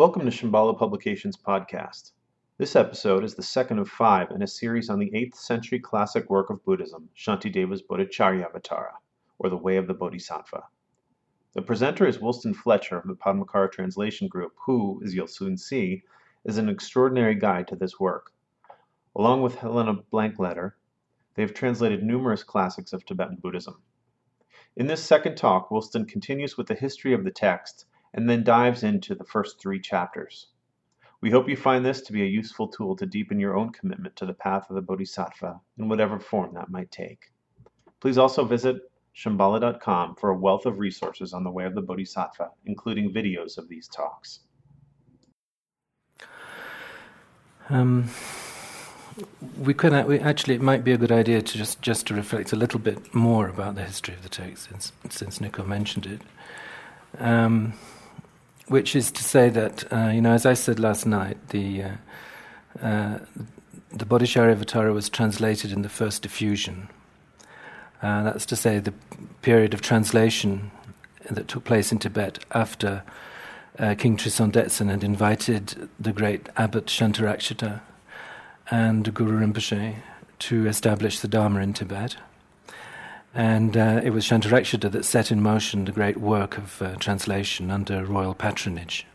Welcome to Shambhala Publications podcast. This episode is the second of five in a series on the 8th century classic work of Buddhism, Shantideva's Bodhicharyavatara, or the Way of the Bodhisattva. The presenter is Wulstan Fletcher of the Padmakara Translation Group, who, as you'll soon see, is an extraordinary guide to this work. Along with Helena Blankleder, they have translated numerous classics of Tibetan Buddhism. In this second talk, Woolston continues with the history of the text and then dives into the first three chapters. We hope you find this to be a useful tool to deepen your own commitment to the path of the Bodhisattva in whatever form that might take. Please also visit Shambhala.com for a wealth of resources on the way of the Bodhisattva, including videos of these talks. Um, we could we actually it might be a good idea to just just to reflect a little bit more about the history of the text since since Nico mentioned it. Um, which is to say that, uh, you know, as I said last night, the uh, uh, the Bodhicharyavatara was translated in the first diffusion. Uh, that's to say, the period of translation that took place in Tibet after uh, King Trisong Detsen had invited the great abbot Shantarakshita and Guru Rinpoche to establish the Dharma in Tibet. And uh, it was Shantarakshita that set in motion the great work of uh, translation under royal patronage.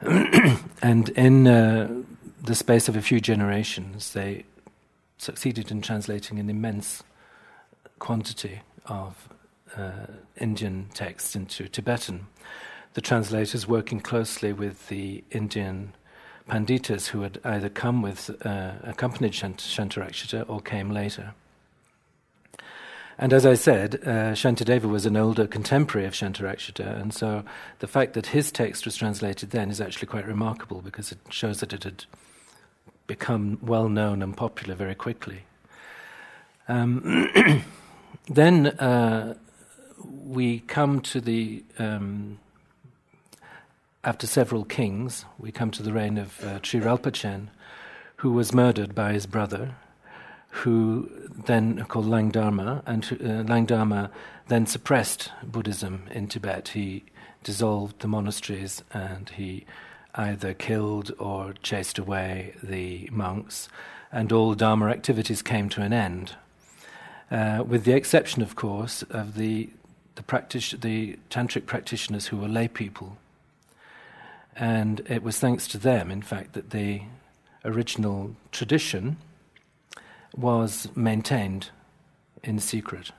and in uh, the space of a few generations, they succeeded in translating an immense quantity of uh, Indian texts into Tibetan. The translators working closely with the Indian panditas who had either come with, uh, accompanied Shant- Shantarakshita or came later. And as I said, uh, Shantideva was an older contemporary of Shantarakshita, and so the fact that his text was translated then is actually quite remarkable because it shows that it had become well known and popular very quickly. Um, then uh, we come to the, um, after several kings, we come to the reign of uh, Chen, who was murdered by his brother who then called Langdharma, and uh, Langdharma then suppressed Buddhism in Tibet. He dissolved the monasteries and he either killed or chased away the monks, and all Dharma activities came to an end. Uh, with the exception, of course, of the the, the tantric practitioners who were lay people. And it was thanks to them, in fact, that the original tradition was maintained in secret,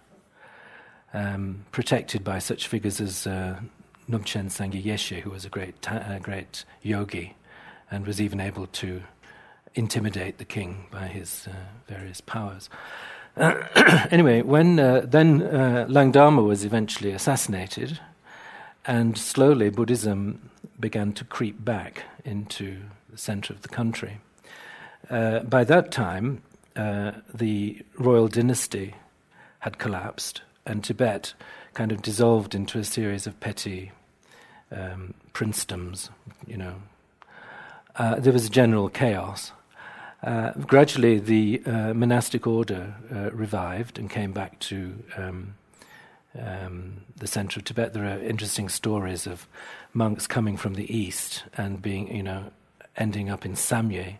um, protected by such figures as uh, Nubchen Sangye Yeshe, who was a great, ta- great yogi and was even able to intimidate the king by his uh, various powers. anyway, when uh, then uh, Langdharma was eventually assassinated, and slowly Buddhism began to creep back into the center of the country. Uh, by that time, uh, the royal dynasty had collapsed, and Tibet kind of dissolved into a series of petty um, princedoms. You know, uh, there was general chaos. Uh, gradually, the uh, monastic order uh, revived and came back to um, um, the center of Tibet. There are interesting stories of monks coming from the east and being, you know, ending up in Samye,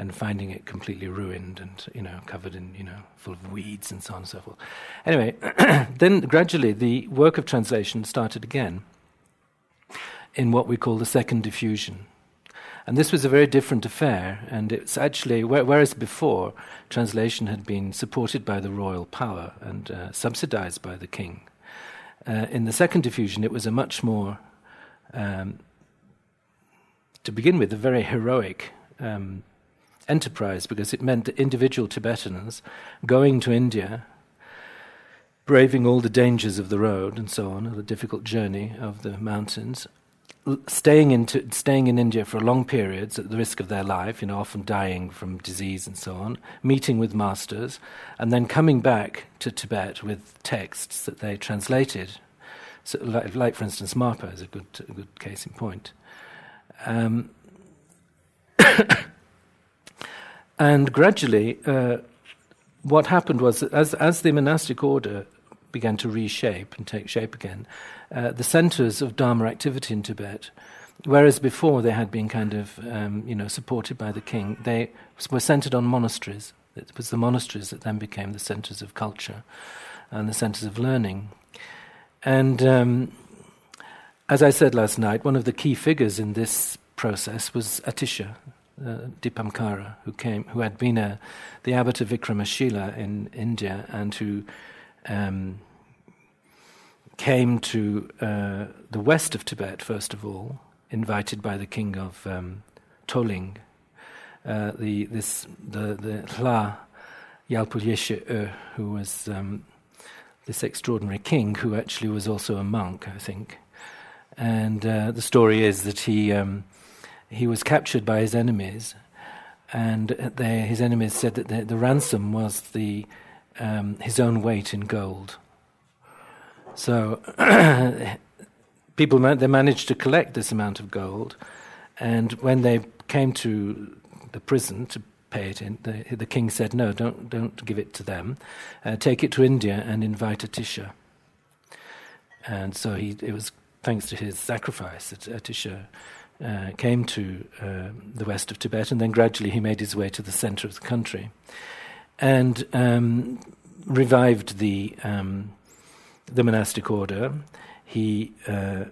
and finding it completely ruined and you know covered in you know full of weeds and so on and so forth. Anyway, then gradually the work of translation started again in what we call the second diffusion. And this was a very different affair, and it's actually, whereas before translation had been supported by the royal power and uh, subsidized by the king, uh, in the second diffusion it was a much more, um, to begin with, a very heroic um, enterprise because it meant that individual Tibetans going to India, braving all the dangers of the road and so on, the difficult journey of the mountains, staying in, staying in India for long periods at the risk of their life, you know, often dying from disease and so on, meeting with masters, and then coming back to Tibet with texts that they translated. So, like, like for instance, Marpa is a good, a good case in point. Um, And gradually, uh, what happened was that as, as the monastic order began to reshape and take shape again, uh, the centers of Dharma activity in Tibet whereas before they had been kind of, um, you know, supported by the king, they were centered on monasteries. It was the monasteries that then became the centers of culture and the centers of learning. And um, as I said last night, one of the key figures in this process was Atisha, uh, Dipamkara, who came, who had been a, the abbot of Vikramashila in India, and who um, came to uh, the west of Tibet first of all, invited by the king of um, Toling, uh, the this the the Hla Yalpul who was um, this extraordinary king, who actually was also a monk, I think. And uh, the story is that he um, he was captured by his enemies, and they, his enemies said that the, the ransom was the um, his own weight in gold. So people they managed to collect this amount of gold, and when they came to the prison to pay it in, the, the king said, "No, don't don't give it to them. Uh, take it to India and invite Atisha." And so he, it was thanks to his sacrifice that Atisha uh, came to uh, the west of Tibet, and then gradually he made his way to the center of the country, and um, revived the um, the monastic order. He uh,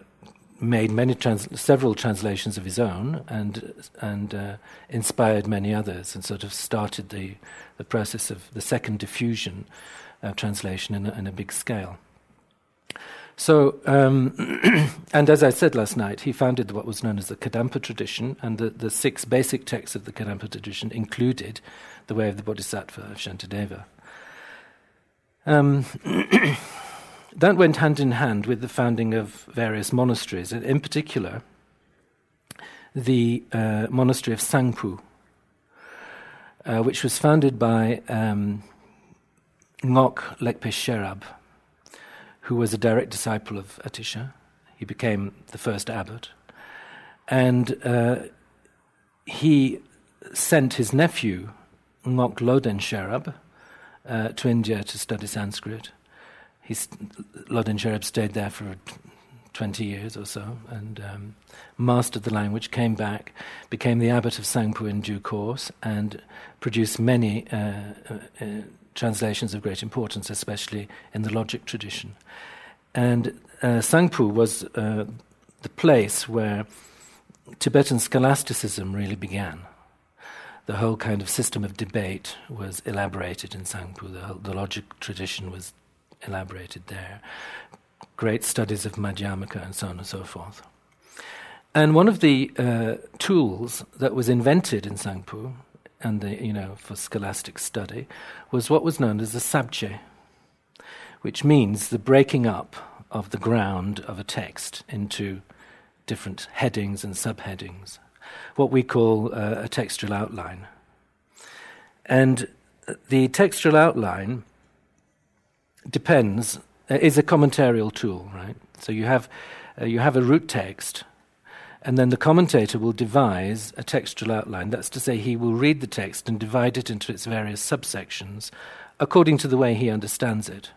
made many trans- several translations of his own, and and uh, inspired many others, and sort of started the the process of the second diffusion of translation in a, in a big scale. So, um, and as I said last night, he founded what was known as the Kadampa tradition, and the, the six basic texts of the Kadampa tradition included the way of the Bodhisattva of Shantideva. Um, that went hand in hand with the founding of various monasteries, and in particular, the uh, monastery of Sangpu, uh, which was founded by um, Ngok Lekpe Sherab who was a direct disciple of Atisha. He became the first abbot. And uh, he sent his nephew, Ngok Loden Sherab, uh, to India to study Sanskrit. He's, Loden Sherab stayed there for 20 years or so and um, mastered the language, came back, became the abbot of Sangpu in due course, and produced many uh, uh translations of great importance, especially in the logic tradition. And uh, Sangpu was uh, the place where Tibetan scholasticism really began. The whole kind of system of debate was elaborated in Sangpu, the, the logic tradition was elaborated there. Great studies of Madhyamaka and so on and so forth. And one of the uh, tools that was invented in Sangpu and the, you know, for scholastic study, was what was known as the sabje, which means the breaking up of the ground of a text into different headings and subheadings, what we call uh, a textual outline. And the textual outline depends, uh, is a commentarial tool, right? So you have, uh, you have a root text and then the commentator will devise a textual outline. That's to say, he will read the text and divide it into its various subsections according to the way he understands it.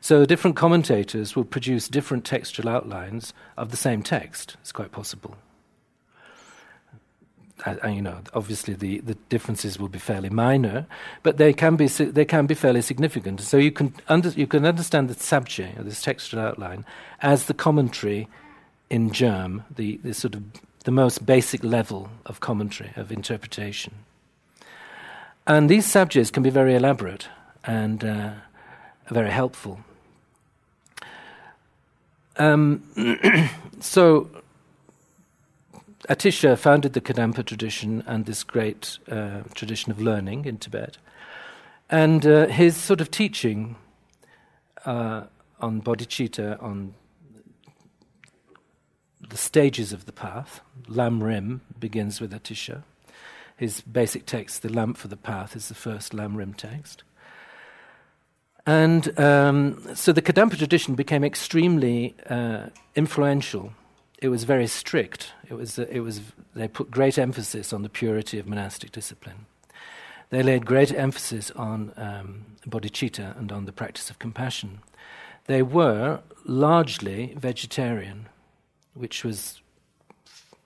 So, different commentators will produce different textual outlines of the same text. It's quite possible. Uh, uh, you know, obviously the, the differences will be fairly minor, but they can be they can be fairly significant. So you can under, you can understand the sabje, this textual outline, as the commentary in germ, the, the sort of the most basic level of commentary, of interpretation. And these subjects can be very elaborate and uh, very helpful. Um, so, Atisha founded the Kadampa tradition and this great uh, tradition of learning in Tibet. And uh, his sort of teaching uh, on bodhicitta, on the stages of the path. Lam Rim begins with Atisha. His basic text, The Lamp for the Path, is the first Lam Rim text. And um, so the Kadampa tradition became extremely uh, influential. It was very strict. It was, uh, it was, they put great emphasis on the purity of monastic discipline. They laid great emphasis on um, bodhicitta and on the practice of compassion. They were largely vegetarian which was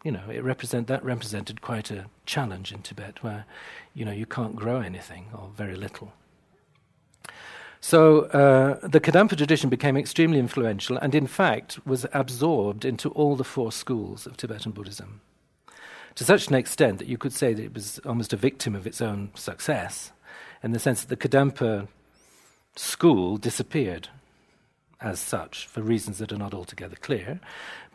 you know, it represent that represented quite a challenge in Tibet, where you know you can't grow anything or very little. So uh, the Kadampa tradition became extremely influential, and in fact was absorbed into all the four schools of Tibetan Buddhism, to such an extent that you could say that it was almost a victim of its own success, in the sense that the Kadampa school disappeared as such for reasons that are not altogether clear.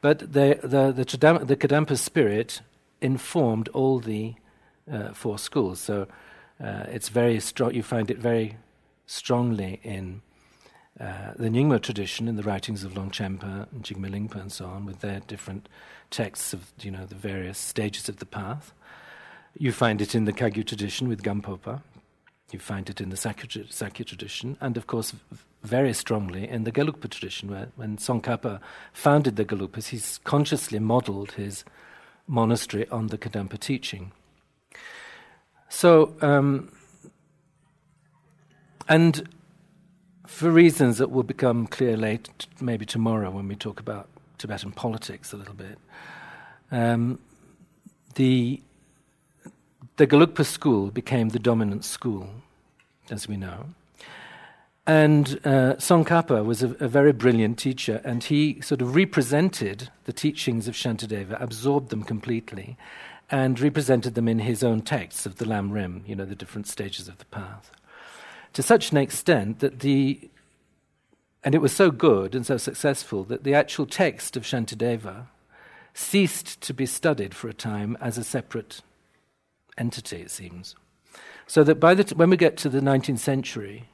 But the, the, the, Chidam, the Kadampa spirit informed all the uh, four schools. So uh, it's very strong, you find it very strongly in uh, the Nyingma tradition, in the writings of Longchenpa and Jigme Lingpa and so on, with their different texts of you know the various stages of the path. You find it in the Kagyu tradition with Gampopa, you find it in the Sakya, Sakya tradition, and of course, very strongly in the Gelugpa tradition, where when Tsongkhapa founded the Gelugpas, he's consciously modeled his monastery on the Kadampa teaching. So, um, and for reasons that will become clear late, maybe tomorrow when we talk about Tibetan politics a little bit, um, the the Gelugpa school became the dominant school, as we know. And uh, Tsongkhapa was a, a, very brilliant teacher, and he sort of represented the teachings of Shantideva, absorbed them completely, and represented them in his own texts of the Lam Rim, you know, the different stages of the path. To such an extent that the, and it was so good and so successful that the actual text of Shantideva ceased to be studied for a time as a separate entity, it seems. So that by the t- when we get to the 19th century,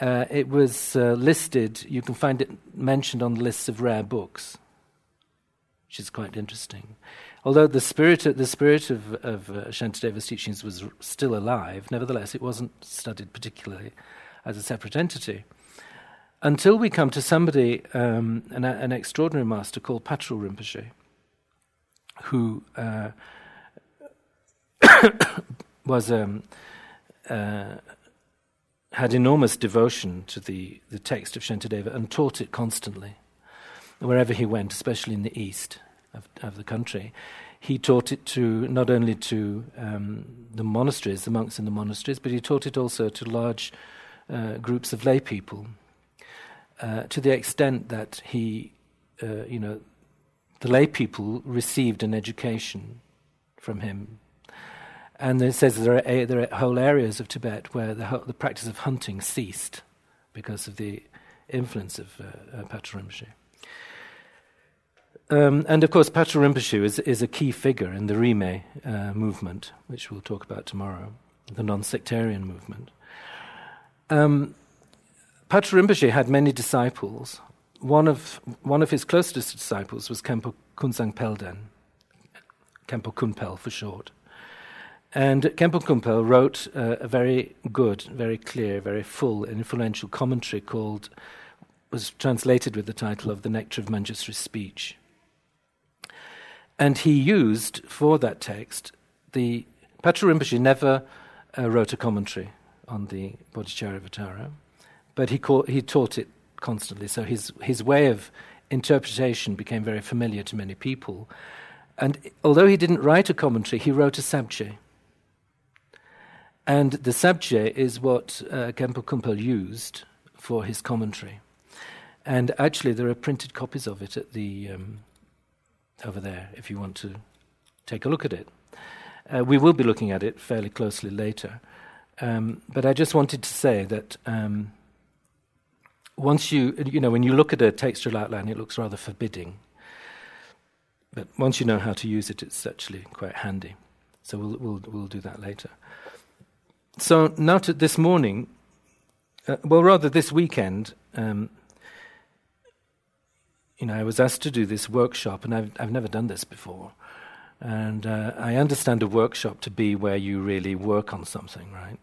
uh, it was uh, listed, you can find it mentioned on the lists of rare books, which is quite interesting. Although the spirit, of, the spirit of, of uh, Shantideva's teachings was r- still alive, nevertheless, it wasn't studied particularly as a separate entity. Until we come to somebody, um, an, an, extraordinary master called Patrul Rinpoche, who uh, was um, uh, had enormous devotion to the, the text of Shantideva and taught it constantly. Wherever he went, especially in the east of, of the country, he taught it to not only to um, the monasteries, the monks in the monasteries, but he taught it also to large uh, groups of lay people. Uh, to the extent that he, uh, you know, the lay people received an education from him and it says there are, there are whole areas of Tibet where the, the practice of hunting ceased because of the influence of uh, uh, Rinpoche. Um, and of course, Patrul Rinpoche is, is a key figure in the Rime uh, movement, which we'll talk about tomorrow, the non sectarian movement. Um, Rinpoche had many disciples. One of, one of his closest disciples was Khenpo Kunsang Pelden, Khenpo Kunpel for short. And Khenpo Kunpel wrote uh, a very good, very clear, very full and influential commentary called, was translated with the title of The Nectar of Manjusri Speech. And he used for that text the. Patrul Rinpoche never uh, wrote a commentary on the Bodhicharyavatara, but he, he taught it constantly. So his, his way of interpretation became very familiar to many people. And although he didn't write a commentary, he wrote a sabje and the sabje is what uh, Khenpo Kunpel used for his commentary. And actually, there are printed copies of it at the um, over there if you want to take a look at it. Uh, we will be looking at it fairly closely later. Um, but I just wanted to say that um, once you, you know, when you look at a textual outline, it looks rather forbidding. But once you know how to use it, it's actually quite handy. So we'll, we'll, we'll do that later. So now to this morning, uh, well, rather this weekend, um, you know, I was asked to do this workshop, and I've, I've never done this before. And uh, I understand a workshop to be where you really work on something, right?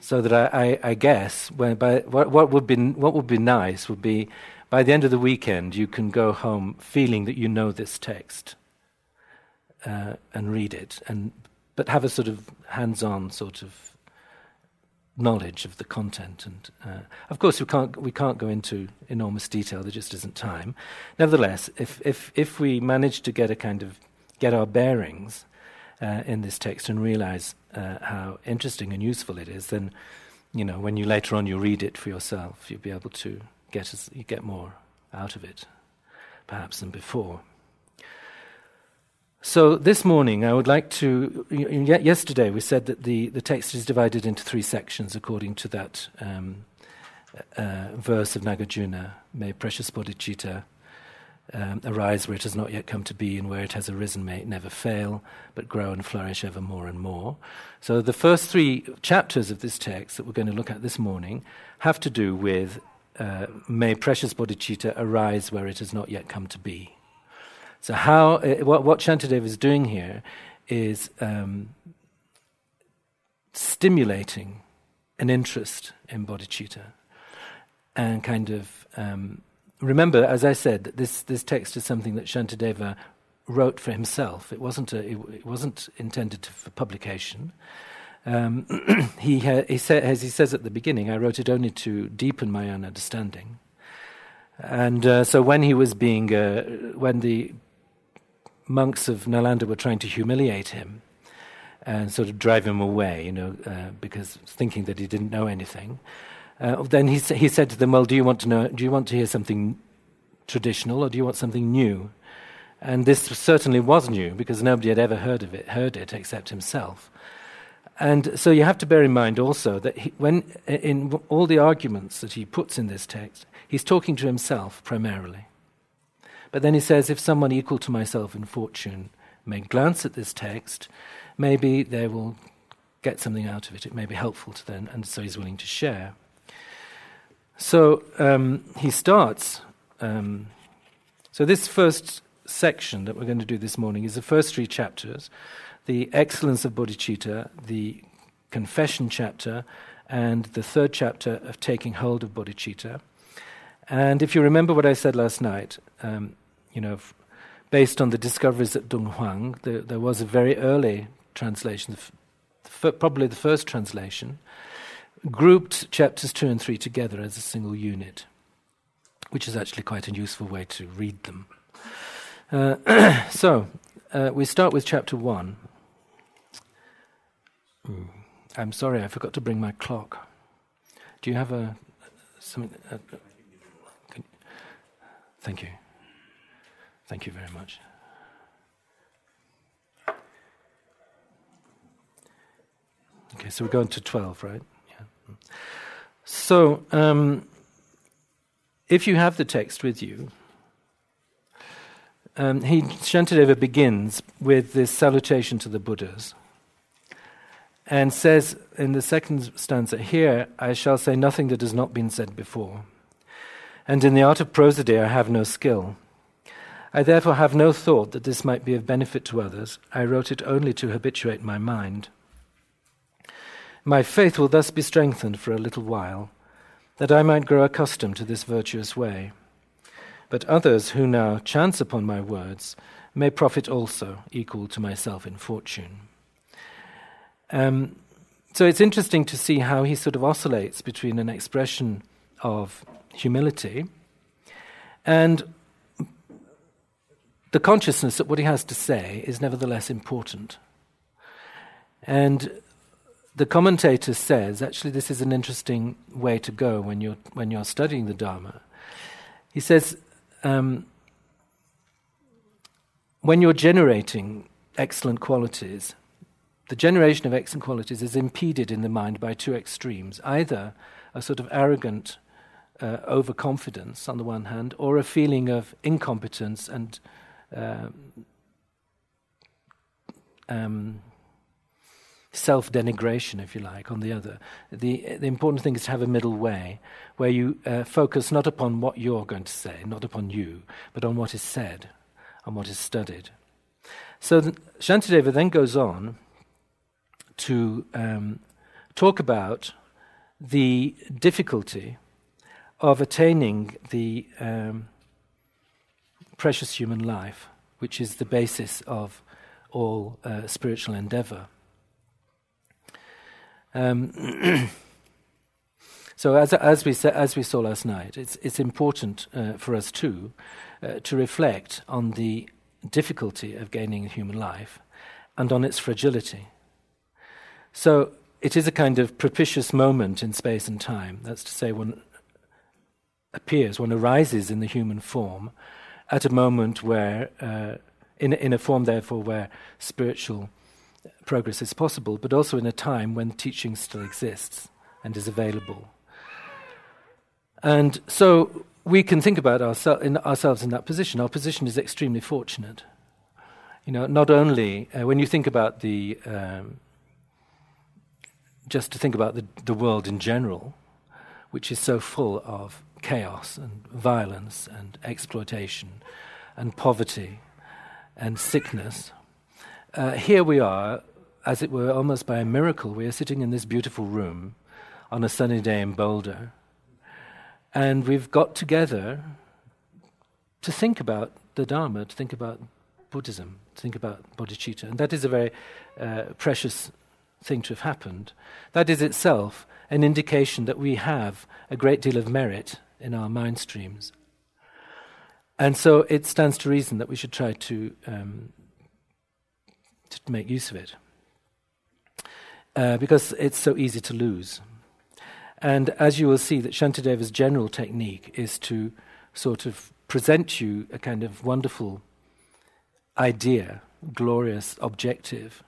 So that I, I, I guess when by, what, what, would be, what would be nice would be by the end of the weekend, you can go home feeling that you know this text uh, and read it, and, but have a sort of hands on sort of knowledge of the content. And uh, of course, we can't we can't go into enormous detail. There just isn't time. Nevertheless, if if if we manage to get a kind of get our bearings uh, in this text and realize uh, how interesting and useful it is, then, you know, when you later on you read it for yourself, you'll be able to get as, you get more out of it, perhaps than before. So this morning, I would like to. Yesterday, we said that the, the text is divided into three sections according to that um, uh, verse of Nagarjuna, May precious bodhicitta um, arise where it has not yet come to be, and where it has arisen may it never fail, but grow and flourish ever more and more. So the first three chapters of this text that we're going to look at this morning have to do with uh, may precious bodhicitta arise where it has not yet come to be. So, how uh, what, what Shantideva is doing here is um, stimulating an interest in bodhicitta and kind of um, remember, as I said, that this this text is something that Shantideva wrote for himself. It wasn't a, it, it wasn't intended to, for publication. Um, he, ha- he sa- as he says at the beginning, I wrote it only to deepen my own understanding. And uh, so when he was being, uh, when the monks of Nalanda were trying to humiliate him and sort of drive him away, you know, uh, because thinking that he didn't know anything. Uh, then he, sa- he said to them, "Well, do you want to know? Do you want to hear something traditional, or do you want something new?" And this certainly was new because nobody had ever heard of it, heard it except himself. And so you have to bear in mind also that he, when in all the arguments that he puts in this text, he's talking to himself primarily. But then he says, if someone equal to myself in fortune may glance at this text, maybe they will get something out of it. It may be helpful to them, and so he's willing to share. So um, he starts. Um, so this first section that we're going to do this morning is the first three chapters the excellence of bodhicitta, the confession chapter, and the third chapter of taking hold of bodhicitta. And if you remember what I said last night, um, you know, f- based on the discoveries at Dunhuang, the, there was a very early translation, f- probably the first translation, grouped chapters two and three together as a single unit, which is actually quite a useful way to read them. Uh, so, uh, we start with chapter one. Mm. I'm sorry, I forgot to bring my clock. Do you have a something? Thank you. Thank you very much. Okay, so we're going to 12, right? Yeah. So, um, if you have the text with you, um, he, Shantideva begins with this salutation to the Buddhas and says in the second stanza, Here I shall say nothing that has not been said before. And in the art of prosody I have no skill. I therefore have no thought that this might be of benefit to others. I wrote it only to habituate my mind. My faith will thus be strengthened for a little while, that I might grow accustomed to this virtuous way. But others who now chance upon my words may profit also, equal to myself in fortune. Um, so it's interesting to see how he sort of oscillates between an expression of humility and the consciousness that what he has to say is nevertheless important. And the commentator says, actually, this is an interesting way to go when you're, when you're studying the Dharma. He says, um, when you're generating excellent qualities, the generation of excellent qualities is impeded in the mind by two extremes either a sort of arrogant uh, overconfidence on the one hand, or a feeling of incompetence and um, um, self denigration, if you like, on the other. The, the important thing is to have a middle way where you uh, focus not upon what you're going to say, not upon you, but on what is said, on what is studied. So th- Shantideva then goes on to um, talk about the difficulty of attaining the um, precious human life, which is the basis of all uh, spiritual endeavor. Um, so, as, as, we as we saw last night, it's, it's important uh, for us too uh, to reflect on the difficulty of gaining human life and on its fragility. So it is a kind of propitious moment in space and time. That's to say, one appears, one arises in the human form at a moment where, uh, in, in a form, therefore, where spiritual progress is possible, but also in a time when teaching still exists and is available. And so we can think about ourse- in ourselves in that position. Our position is extremely fortunate. You know, not only uh, when you think about the, um, just to think about the, the world in general, which is so full of chaos and violence and exploitation and poverty and sickness. Uh, here we are, as it were, almost by a miracle. We are sitting in this beautiful room on a sunny day in Boulder, and we've got together to think about the Dharma, to think about Buddhism, to think about bodhicitta. And that is a very uh, precious thing to have happened. That is itself an indication that we have a great deal of merit in our mind streams. And so it stands to reason that we should try to, um, to make use of it. Uh, because it's so easy to lose. And as you will see, that Shantideva's general technique is to sort of present you a kind of wonderful idea, glorious objective,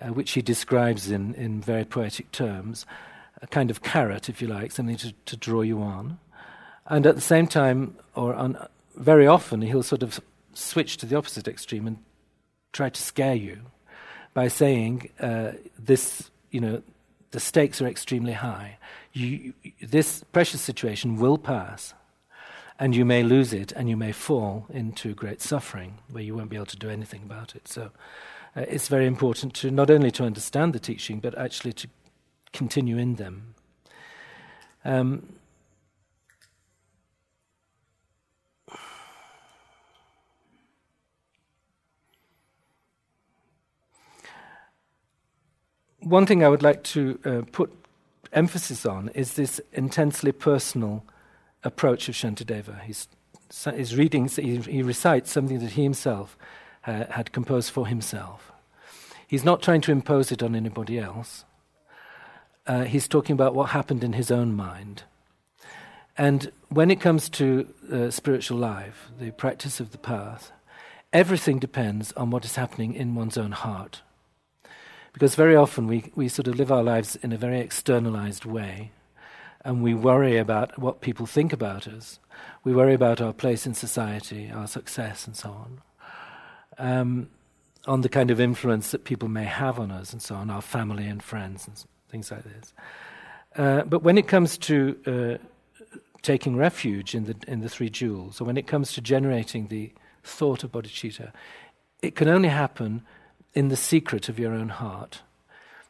uh, which he describes in, in very poetic terms, a kind of carrot, if you like, something to, to draw you on. And at the same time, or on, very often, he'll sort of switch to the opposite extreme and try to scare you by saying, uh, this, you know, the stakes are extremely high. You, this precious situation will pass, and you may lose it, and you may fall into great suffering where you won't be able to do anything about it. So, uh, it's very important to not only to understand the teaching, but actually to continue in them. Um, one thing I would like to uh, put emphasis on is this intensely personal approach of Shantideva. He's, he's reading, he, he recites something that he himself uh, had composed for himself. He's not trying to impose it on anybody else. Uh, he's talking about what happened in his own mind. And when it comes to uh, spiritual life, the practice of the path, everything depends on what is happening in one's own heart. Because very often we, we sort of live our lives in a very externalized way, and we worry about what people think about us. We worry about our place in society, our success, and so on. Um, on the kind of influence that people may have on us, and so on, our family and friends, and things like this. Uh, but when it comes to uh, taking refuge in the, in the three jewels, or when it comes to generating the thought of bodhicitta, it can only happen in the secret of your own heart.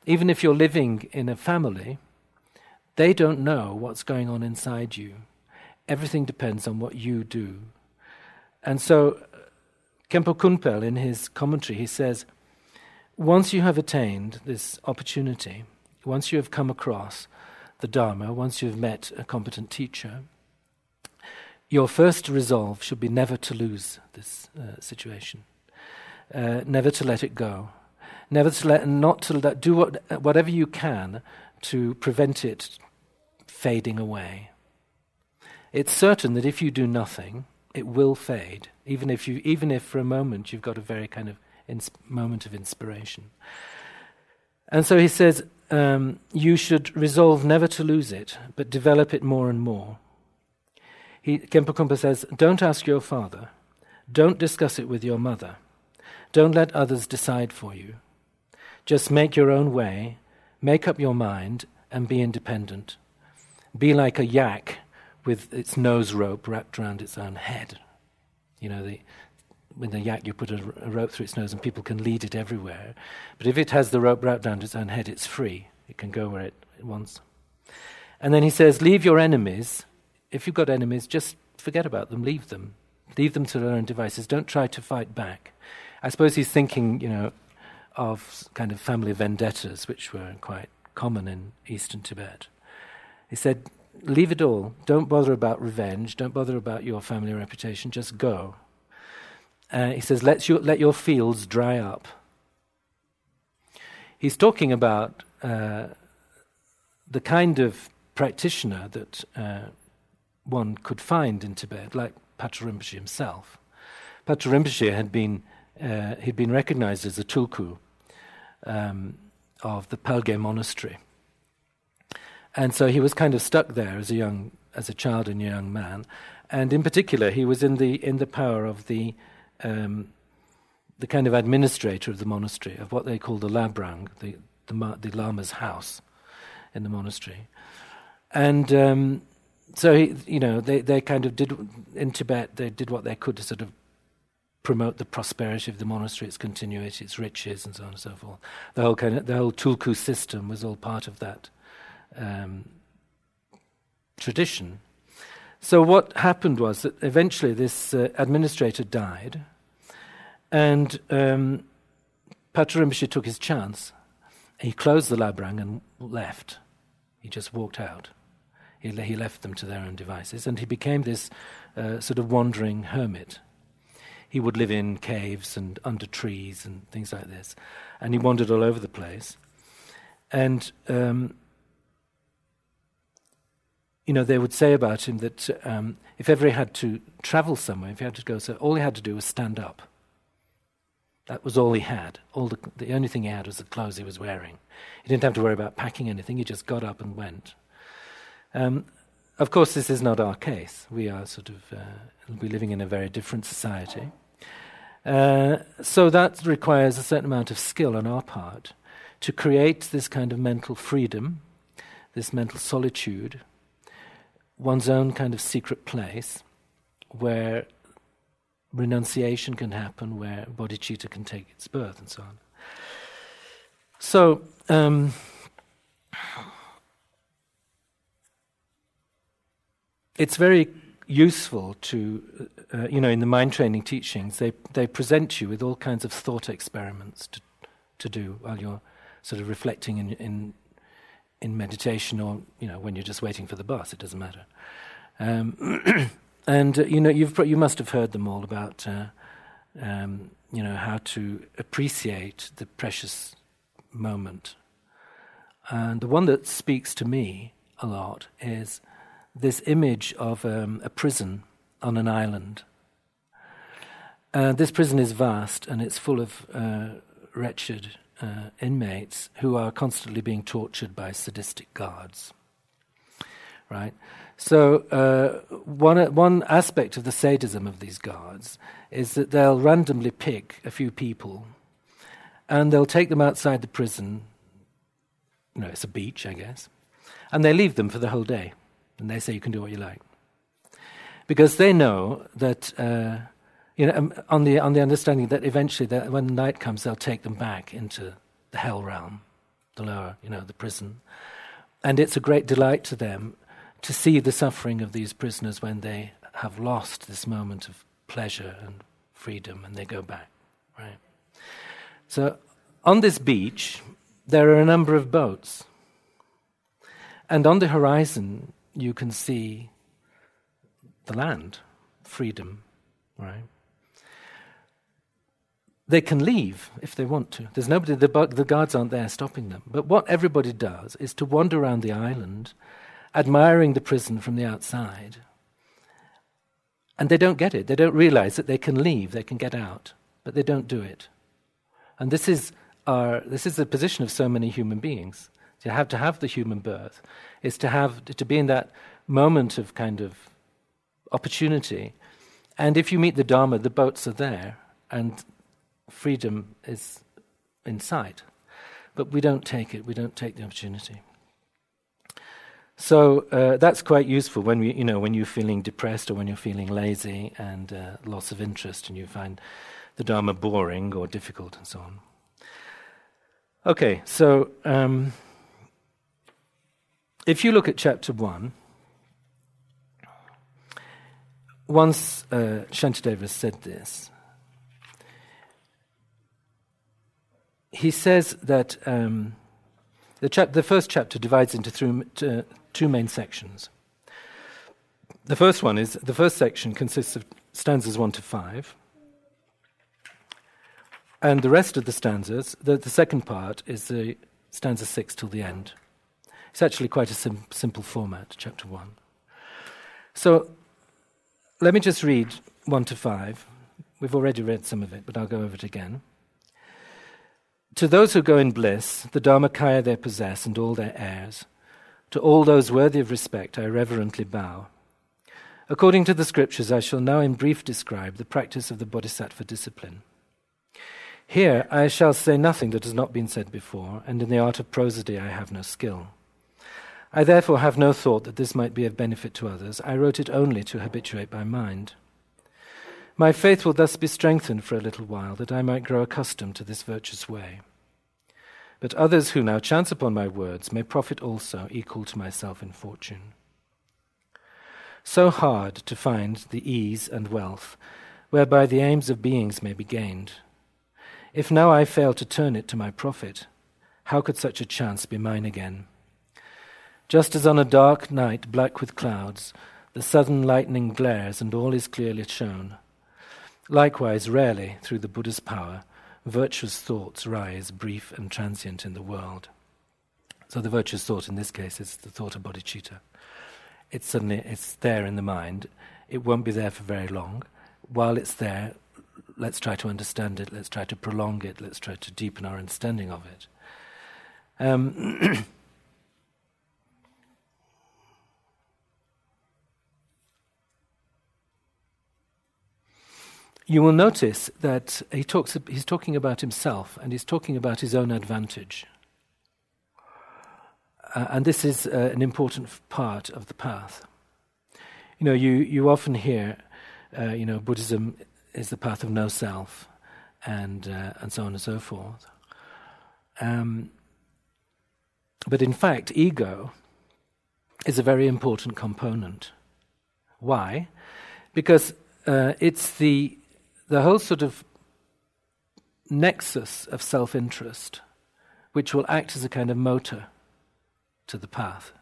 Even if you're living in a family, they don't know what's going on inside you. Everything depends on what you do. And so, Khenpo Kunpel, in his commentary, he says, once you have attained this opportunity, once you have come across the Dharma, once you have met a competent teacher, your first resolve should be never to lose this uh, situation uh, never to let it go, never to let, not to let, do what, whatever you can to prevent it fading away. It's certain that if you do nothing, it will fade, even if, you, even if for a moment you've got a very kind of ins- moment of inspiration. And so he says, um, you should resolve never to lose it, but develop it more and more. He, Khenpo Kunpel says, don't ask your father, don't discuss it with your mother. Don't let others decide for you. Just make your own way, make up your mind, and be independent. Be like a yak with its nose rope wrapped around its own head. You know, the, yak, you put a, a, rope through its nose and people can lead it everywhere. But if it has the rope wrapped around its own head, it's free. It can go where it, it wants. And then he says, Leave your enemies. If you've got enemies, just forget about them, leave them. Leave them to their own devices. Don't try to fight back. I suppose he's thinking, you know, of kind of family vendettas, which were quite common in eastern Tibet. He said, Leave it all. Don't bother about revenge. Don't bother about your family reputation. Just go. Uh, he says, let your, let your fields dry up. He's talking about uh, the kind of practitioner that uh, one could find in Tibet, like Patrul Rinpoche himself. Patrul Rinpoche had been, uh, he'd been recognized as a tulku um, of the Palge monastery. And so he was kind of stuck there as a young, as a child and young man. And in particular, he was in the, in the power of the, um, the kind of administrator of the monastery, of what they call the labrang, the, the, the lama's house in the monastery. And um, so, he, you know, they, they kind of did, in Tibet, they did what they could to sort of promote the prosperity of the monastery, its continuity, its riches, and so on and so forth. The whole kind of, the whole tulku system was all part of that um, tradition. So what happened was that eventually this uh, administrator died, and um, Rinpoche took his chance. He closed the labrang and left. He just walked out. He, he left them to their own devices, and he became this uh, sort of wandering hermit. He would live in caves and under trees and things like this, and he wandered all over the place. And um, you know, they would say about him that um, if ever he had to travel somewhere, if he had to go, so all he had to do was stand up. That was all he had. All the, the only thing he had was the clothes he was wearing. He didn't have to worry about packing anything. He just got up and went. Um, of course, this is not our case. We are sort of uh, we're living in a very different society. Uh, so that requires a certain amount of skill on our part to create this kind of mental freedom, this mental solitude, one's own kind of secret place where renunciation can happen, where bodhicitta can take its birth, and so on. So, um, it's very useful to, uh, you know, in the mind training teachings, they, they present you with all kinds of thought experiments to, to do while you're sort of reflecting in, in in meditation or you know when you're just waiting for the bus. It doesn't matter. Um, and uh, you know you've you must have heard them all about uh, um, you know how to appreciate the precious moment. And the one that speaks to me a lot is this image of um, a prison on an island. Uh, this prison is vast and it's full of uh, wretched uh, inmates who are constantly being tortured by sadistic guards. Right? So, uh, one, one aspect of the sadism of these guards is that they'll randomly pick a few people and they'll take them outside the prison. Know, it's a beach, I guess. And they leave them for the whole day. And they say, you can do what you like. Because they know that uh, you know, um, on the on the understanding that eventually, that when night comes, they'll take them back into the hell realm, the lower, you know, the prison, and it's a great delight to them to see the suffering of these prisoners when they have lost this moment of pleasure and freedom, and they go back, right? So, on this beach, there are a number of boats, and on the horizon, you can see the land, freedom, right? They can leave if they want to. There's nobody, the, the guards aren't there stopping them. But what everybody does is to wander around the island, admiring the prison from the outside. And they don't get it. They don't realize that they can leave, they can get out, but they don't do it. And this is, our, this is the position of so many human beings. To have to have the human birth is to have to be in that moment of kind of opportunity. And if you meet the Dharma, the boats are there, and freedom is in sight. But we don't take it, we don't take the opportunity. So uh, that's quite useful when we, you know, when you're feeling depressed or when you're feeling lazy and uh, loss of interest, and you find the Dharma boring or difficult, and so on. Okay, so um, if you look at chapter one, once uh, Shantideva said this, he says that um, the, chap- the, first chapter divides into two main sections. The first one is the first section consists of stanzas one to five, And the rest of the stanzas, the, the second part is the stanza six till the end. It's actually quite a sim- simple format, chapter one. So let me just read one to five. We've already read some of it, but I'll go over it again. To those who go in bliss, the Dharmakaya they possess and all their heirs, to all those worthy of respect, I reverently bow. According to the scriptures, I shall now in brief describe the practice of the Bodhisattva discipline. Here I shall say nothing that has not been said before, and in the art of prosody I have no skill. I therefore have no thought that this might be of benefit to others. I wrote it only to habituate my mind. My faith will thus be strengthened for a little while, that I might grow accustomed to this virtuous way. But others who now chance upon my words may profit also, equal to myself in fortune. So hard to find the ease and wealth whereby the aims of beings may be gained if now I fail to turn it to my profit, how could such a chance be mine again? Just as on a dark night, black with clouds, the sudden lightning glares and all is clearly shown. Likewise, rarely, through the Buddha's power, virtuous thoughts rise brief and transient in the world. So the virtuous thought in this case is the thought of bodhicitta. It's suddenly it's there in the mind. It won't be there for very long. While it's there, let's try to understand it, let's try to prolong it, let's try to deepen our understanding of it. Um, you will notice that he talks, he's talking about himself and he's talking about his own advantage. Uh, and this is uh, an important part of the path. You know, you, you often hear, uh, you know, Buddhism is the path of no self, and uh, and so on and so forth. Um, but in fact, ego is a very important component. Why? Because uh, it's the the whole sort of nexus of self-interest, which will act as a kind of motor to the path.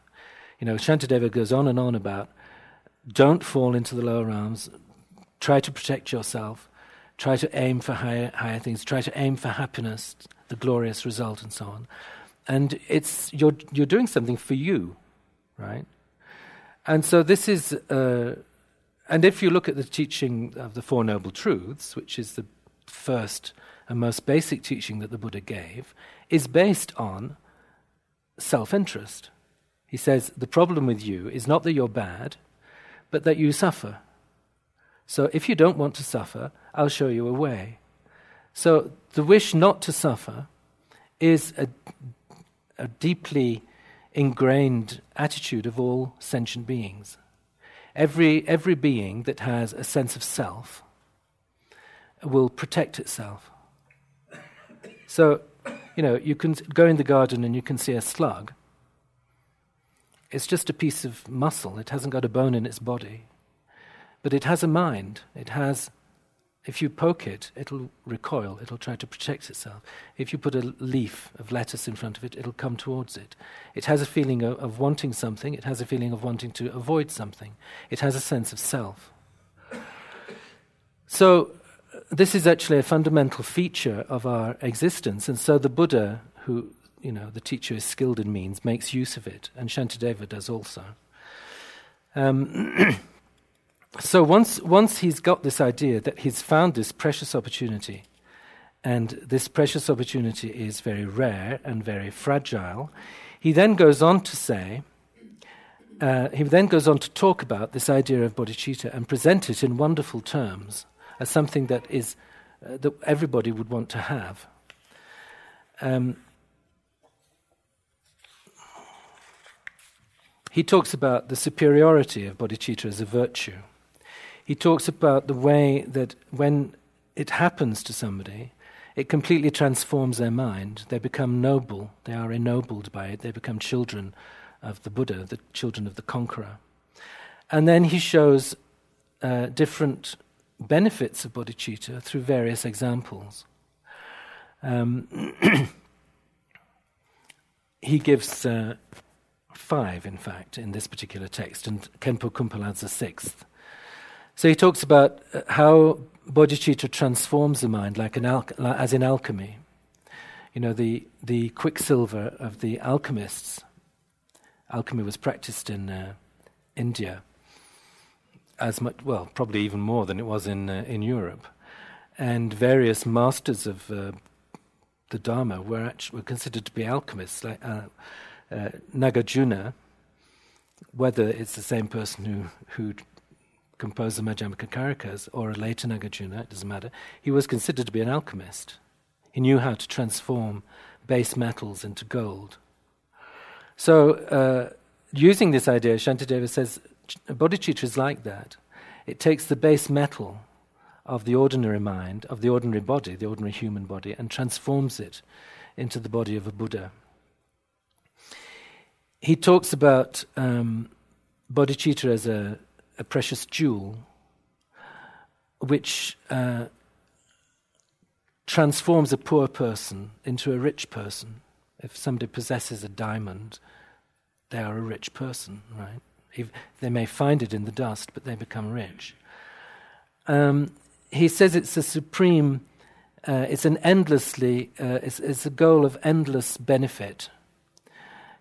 You know, Shantideva goes on and on about don't fall into the lower realms, Try to protect yourself. Try to aim for higher, higher things. Try to aim for happiness, the glorious result, and so on. And it's you're you're doing something for you, right? And so this is, uh, and if you look at the teaching of the Four Noble Truths, which is the first and most basic teaching that the Buddha gave, is based on self-interest. He says the problem with you is not that you're bad, but that you suffer. So if you don't want to suffer, I'll show you a way. So the wish not to suffer is a, a deeply ingrained attitude of all sentient beings. Every, every being that has a sense of self will protect itself. So, you know, you can go in the garden and you can see a slug. It's just a piece of muscle, it hasn't got a bone in its body. But it has a mind. It has, if you poke it, it'll recoil, it'll try to protect itself. If you put a leaf of lettuce in front of it, it'll come towards it. It has a feeling of, of wanting something, it has a feeling of wanting to avoid something. It has a sense of self. So, this is actually a fundamental feature of our existence, and so the Buddha, who you know, the teacher is skilled in means, makes use of it, and Shantideva does also. Um, so once, once he's got this idea that he's found this precious opportunity, and this precious opportunity is very rare and very fragile, he then goes on to say, uh, he then goes on to talk about this idea of bodhicitta and present it in wonderful terms as something that is uh, that everybody would want to have. Um, he talks about the superiority of bodhicitta as a virtue he talks about the way that when it happens to somebody, it completely transforms their mind. They become noble, they are ennobled by it, they become children of the Buddha, the children of the conqueror. And then he shows uh, different benefits of bodhicitta through various examples. Um, he gives uh, five, in fact, in this particular text, and Khenpo Kunpel adds a sixth. So he talks about uh, how bodhicitta transforms the mind like an al- as in alchemy. You know, the, the quicksilver of the alchemists. Alchemy was practiced in uh, India as much, well, probably even more than it was in, uh, in Europe. And various masters of uh, the Dharma were, actually, were considered to be alchemists, like uh, uh, Nagarjuna, whether it's the same person who, who composed the Madhyamaka Karikas or a later Nagarjuna, it doesn't matter, he was considered to be an alchemist. He knew how to transform base metals into gold. So, uh, using this idea, Shantideva says bodhicitta is like that. It takes the base metal of the ordinary mind, of the ordinary body, the ordinary human body, and transforms it into the body of a Buddha. He talks about um, bodhicitta as a, a, precious jewel which uh, transforms a poor person into a rich person. If somebody possesses a diamond, they are a rich person, right? If they may find it in the dust, but they become rich. Um, he says it's a supreme, uh, it's an endlessly, uh, it's, it's a goal of endless benefit.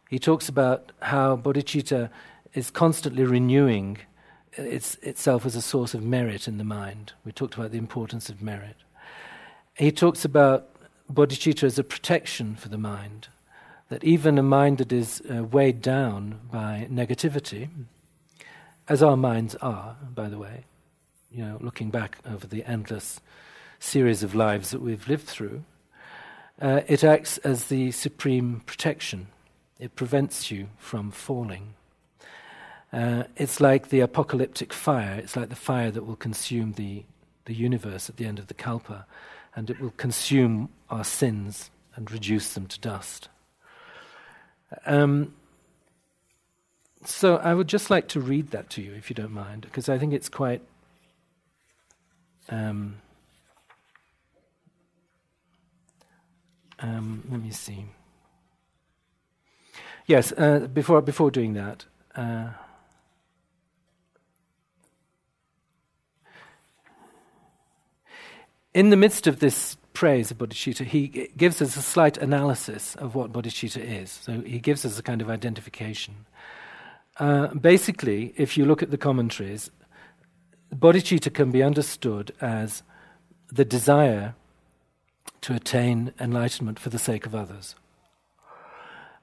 He talks about how bodhicitta is constantly renewing its, itself as a source of merit in the mind. We talked about the importance of merit. He talks about bodhicitta as a protection for the mind, that even a mind that is uh, weighed down by negativity, as our minds are, by the way, you know, looking back over the endless series of lives that we've lived through, uh, it acts as the supreme protection. It prevents you from falling. Uh, it's like the apocalyptic fire. It's like the fire that will consume the, the universe at the end of the Kalpa, and it will consume our sins and reduce them to dust. Um, so I would just like to read that to you, if you don't mind, because I think it's quite um, um, let me see. Yes, uh, before before doing that. Uh, in the midst of this praise of bodhicitta, he gives us a slight analysis of what bodhicitta is. So he gives us a kind of identification. Uh, basically, if you look at the commentaries, bodhicitta can be understood as the desire to attain enlightenment for the sake of others.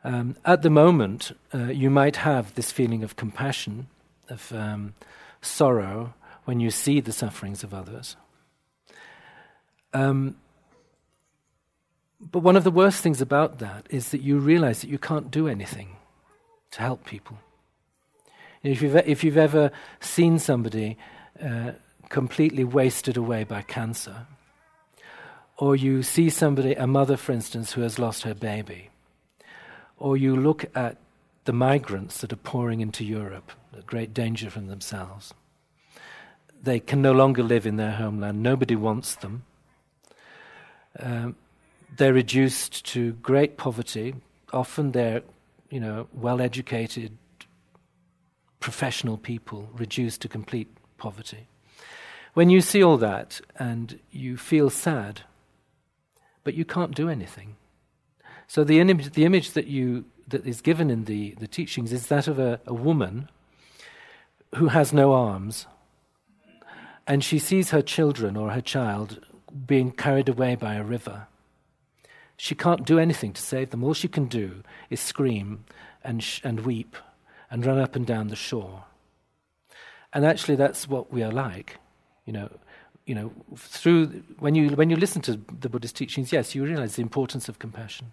Um, at the moment, uh, you might have this feeling of compassion, of um, sorrow, when you see the sufferings of others. Um, but one of the worst things about that is that you realize that you can't do anything to help people. If you've, if you've ever seen somebody uh, completely wasted away by cancer. Or you see somebody, a mother, for instance, who has lost her baby. Or you look at the migrants that are pouring into Europe, at great danger from themselves. They can no longer live in their homeland. Nobody wants them. Um, they're reduced to great poverty. Often they're, you know, well-educated, professional people reduced to complete poverty. When you see all that and you feel sad, but you can't do anything. So the image, the image that, you, that is given in the, the teachings is that of a, a woman who has no arms, and she sees her children or her child being carried away by a river. She can't do anything to save them. All she can do is scream and, sh- and weep and run up and down the shore. And actually, that's what we are like. You know, you know, through when you when you listen to the Buddhist teachings, yes, you realize the importance of compassion.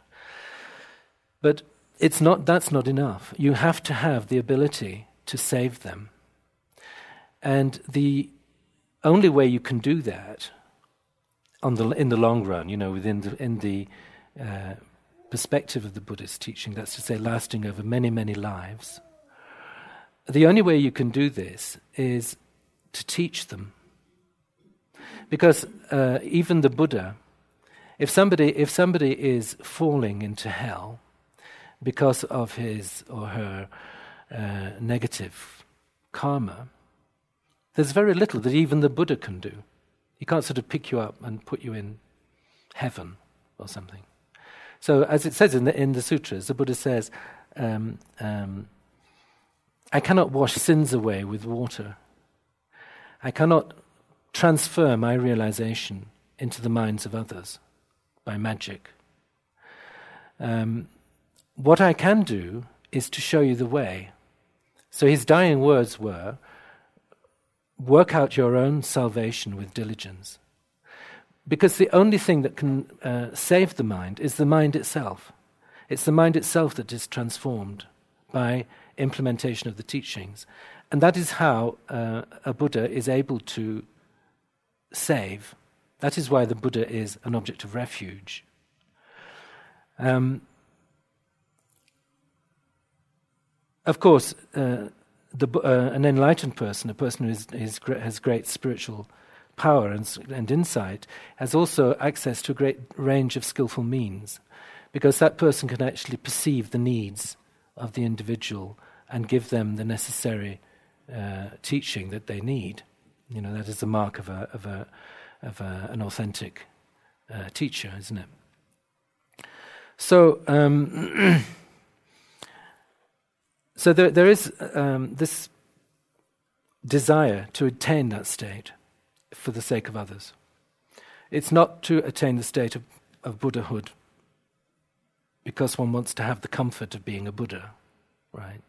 But it's not that's not enough. You have to have the ability to save them. And the only way you can do that on the in the long run, you know, within the in the uh, perspective of the Buddhist teaching, that's to say, lasting over many, many lives, the only way you can do this is to teach them. Because uh, even the Buddha, if somebody, if somebody is falling into hell because of his or her uh, negative karma, there's very little that even the Buddha can do. He can't sort of pick you up and put you in heaven or something. So, as it says in the, in the sutras, the Buddha says, um, um, I cannot wash sins away with water. I cannot transfer my realization into the minds of others by magic. Um, what I can do is to show you the way. So his dying words were work out your own salvation with diligence. Because the only thing that can uh, save the mind is the mind itself. It's the mind itself that is transformed by implementation of the teachings. And that is how uh, a Buddha is able to save. That is why the Buddha is an object of refuge. Um, of course, uh, the, uh, an enlightened person, a person who is, is, has great spiritual power and, and insight, has also access to a great range of skillful means, because that person can actually perceive the needs of the individual and give them the necessary uh, teaching that they need. You know, that is the mark of, a, of, a, of a, an authentic uh, teacher, isn't it? So, um, so there, there is um, this desire to attain that state for the sake of others. It's not to attain the state of, of Buddhahood because one wants to have the comfort of being a Buddha, right?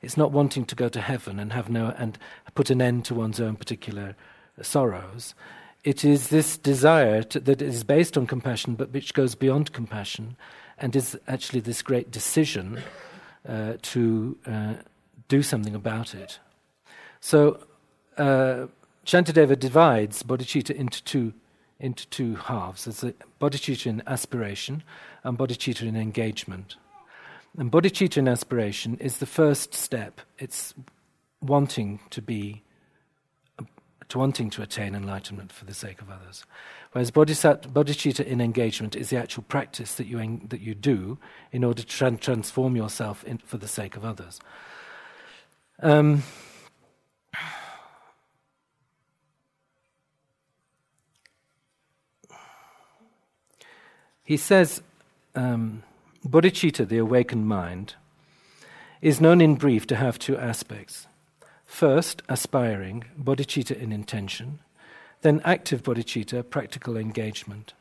It's not wanting to go to heaven and have no and put an end to one's own particular sorrows. It is this desire to, that is based on compassion, but which goes beyond compassion, and is actually this great decision uh, to uh, do something about it. So, uh, divides bodhicitta into two into two halves. There's a bodhicitta in aspiration and bodhicitta in engagement. And bodhicitta in aspiration is the first step. It's wanting to be, to wanting to attain enlightenment for the sake of others. Whereas bodhicitta in engagement is the actual practice that you, en- that you do in order to tra- transform yourself in, for the sake of others. Um, he says, um, Bodhicitta, the awakened mind, is known in brief to have two aspects. First, aspiring, bodhicitta in intention, then active bodhicitta, practical engagement.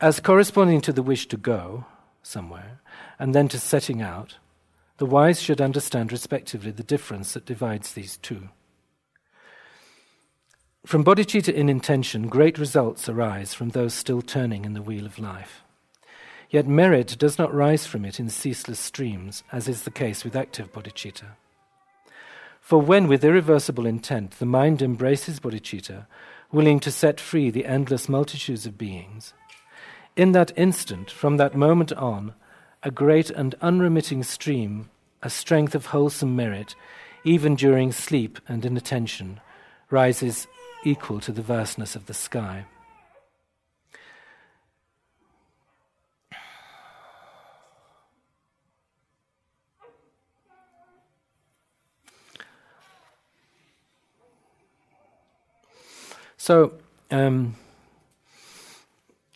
As corresponding to the wish to go somewhere, and then to setting out, the wise should understand respectively the difference that divides these two. From bodhicitta in intention, great results arise from those still turning in the wheel of life. Yet merit does not rise from it in ceaseless streams, as is the case with active bodhicitta. For when, with irreversible intent, the mind embraces bodhicitta, willing to set free the endless multitudes of beings, in that instant, from that moment on, a great and unremitting stream, a strength of wholesome merit, even during sleep and inattention, rises equal to the vastness of the sky. So, um,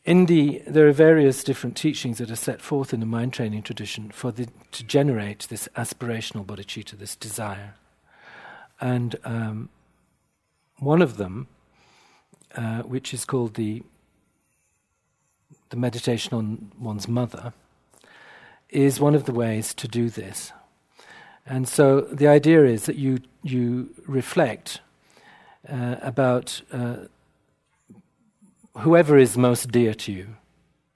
in the, there are various different teachings that are set forth in the mind training tradition for the, to generate this aspirational bodhicitta, this desire. And um, one of them, uh, which is called the, the meditation on one's mother, is one of the ways to do this. And so the idea is that you, you reflect uh, about uh, whoever is most dear to you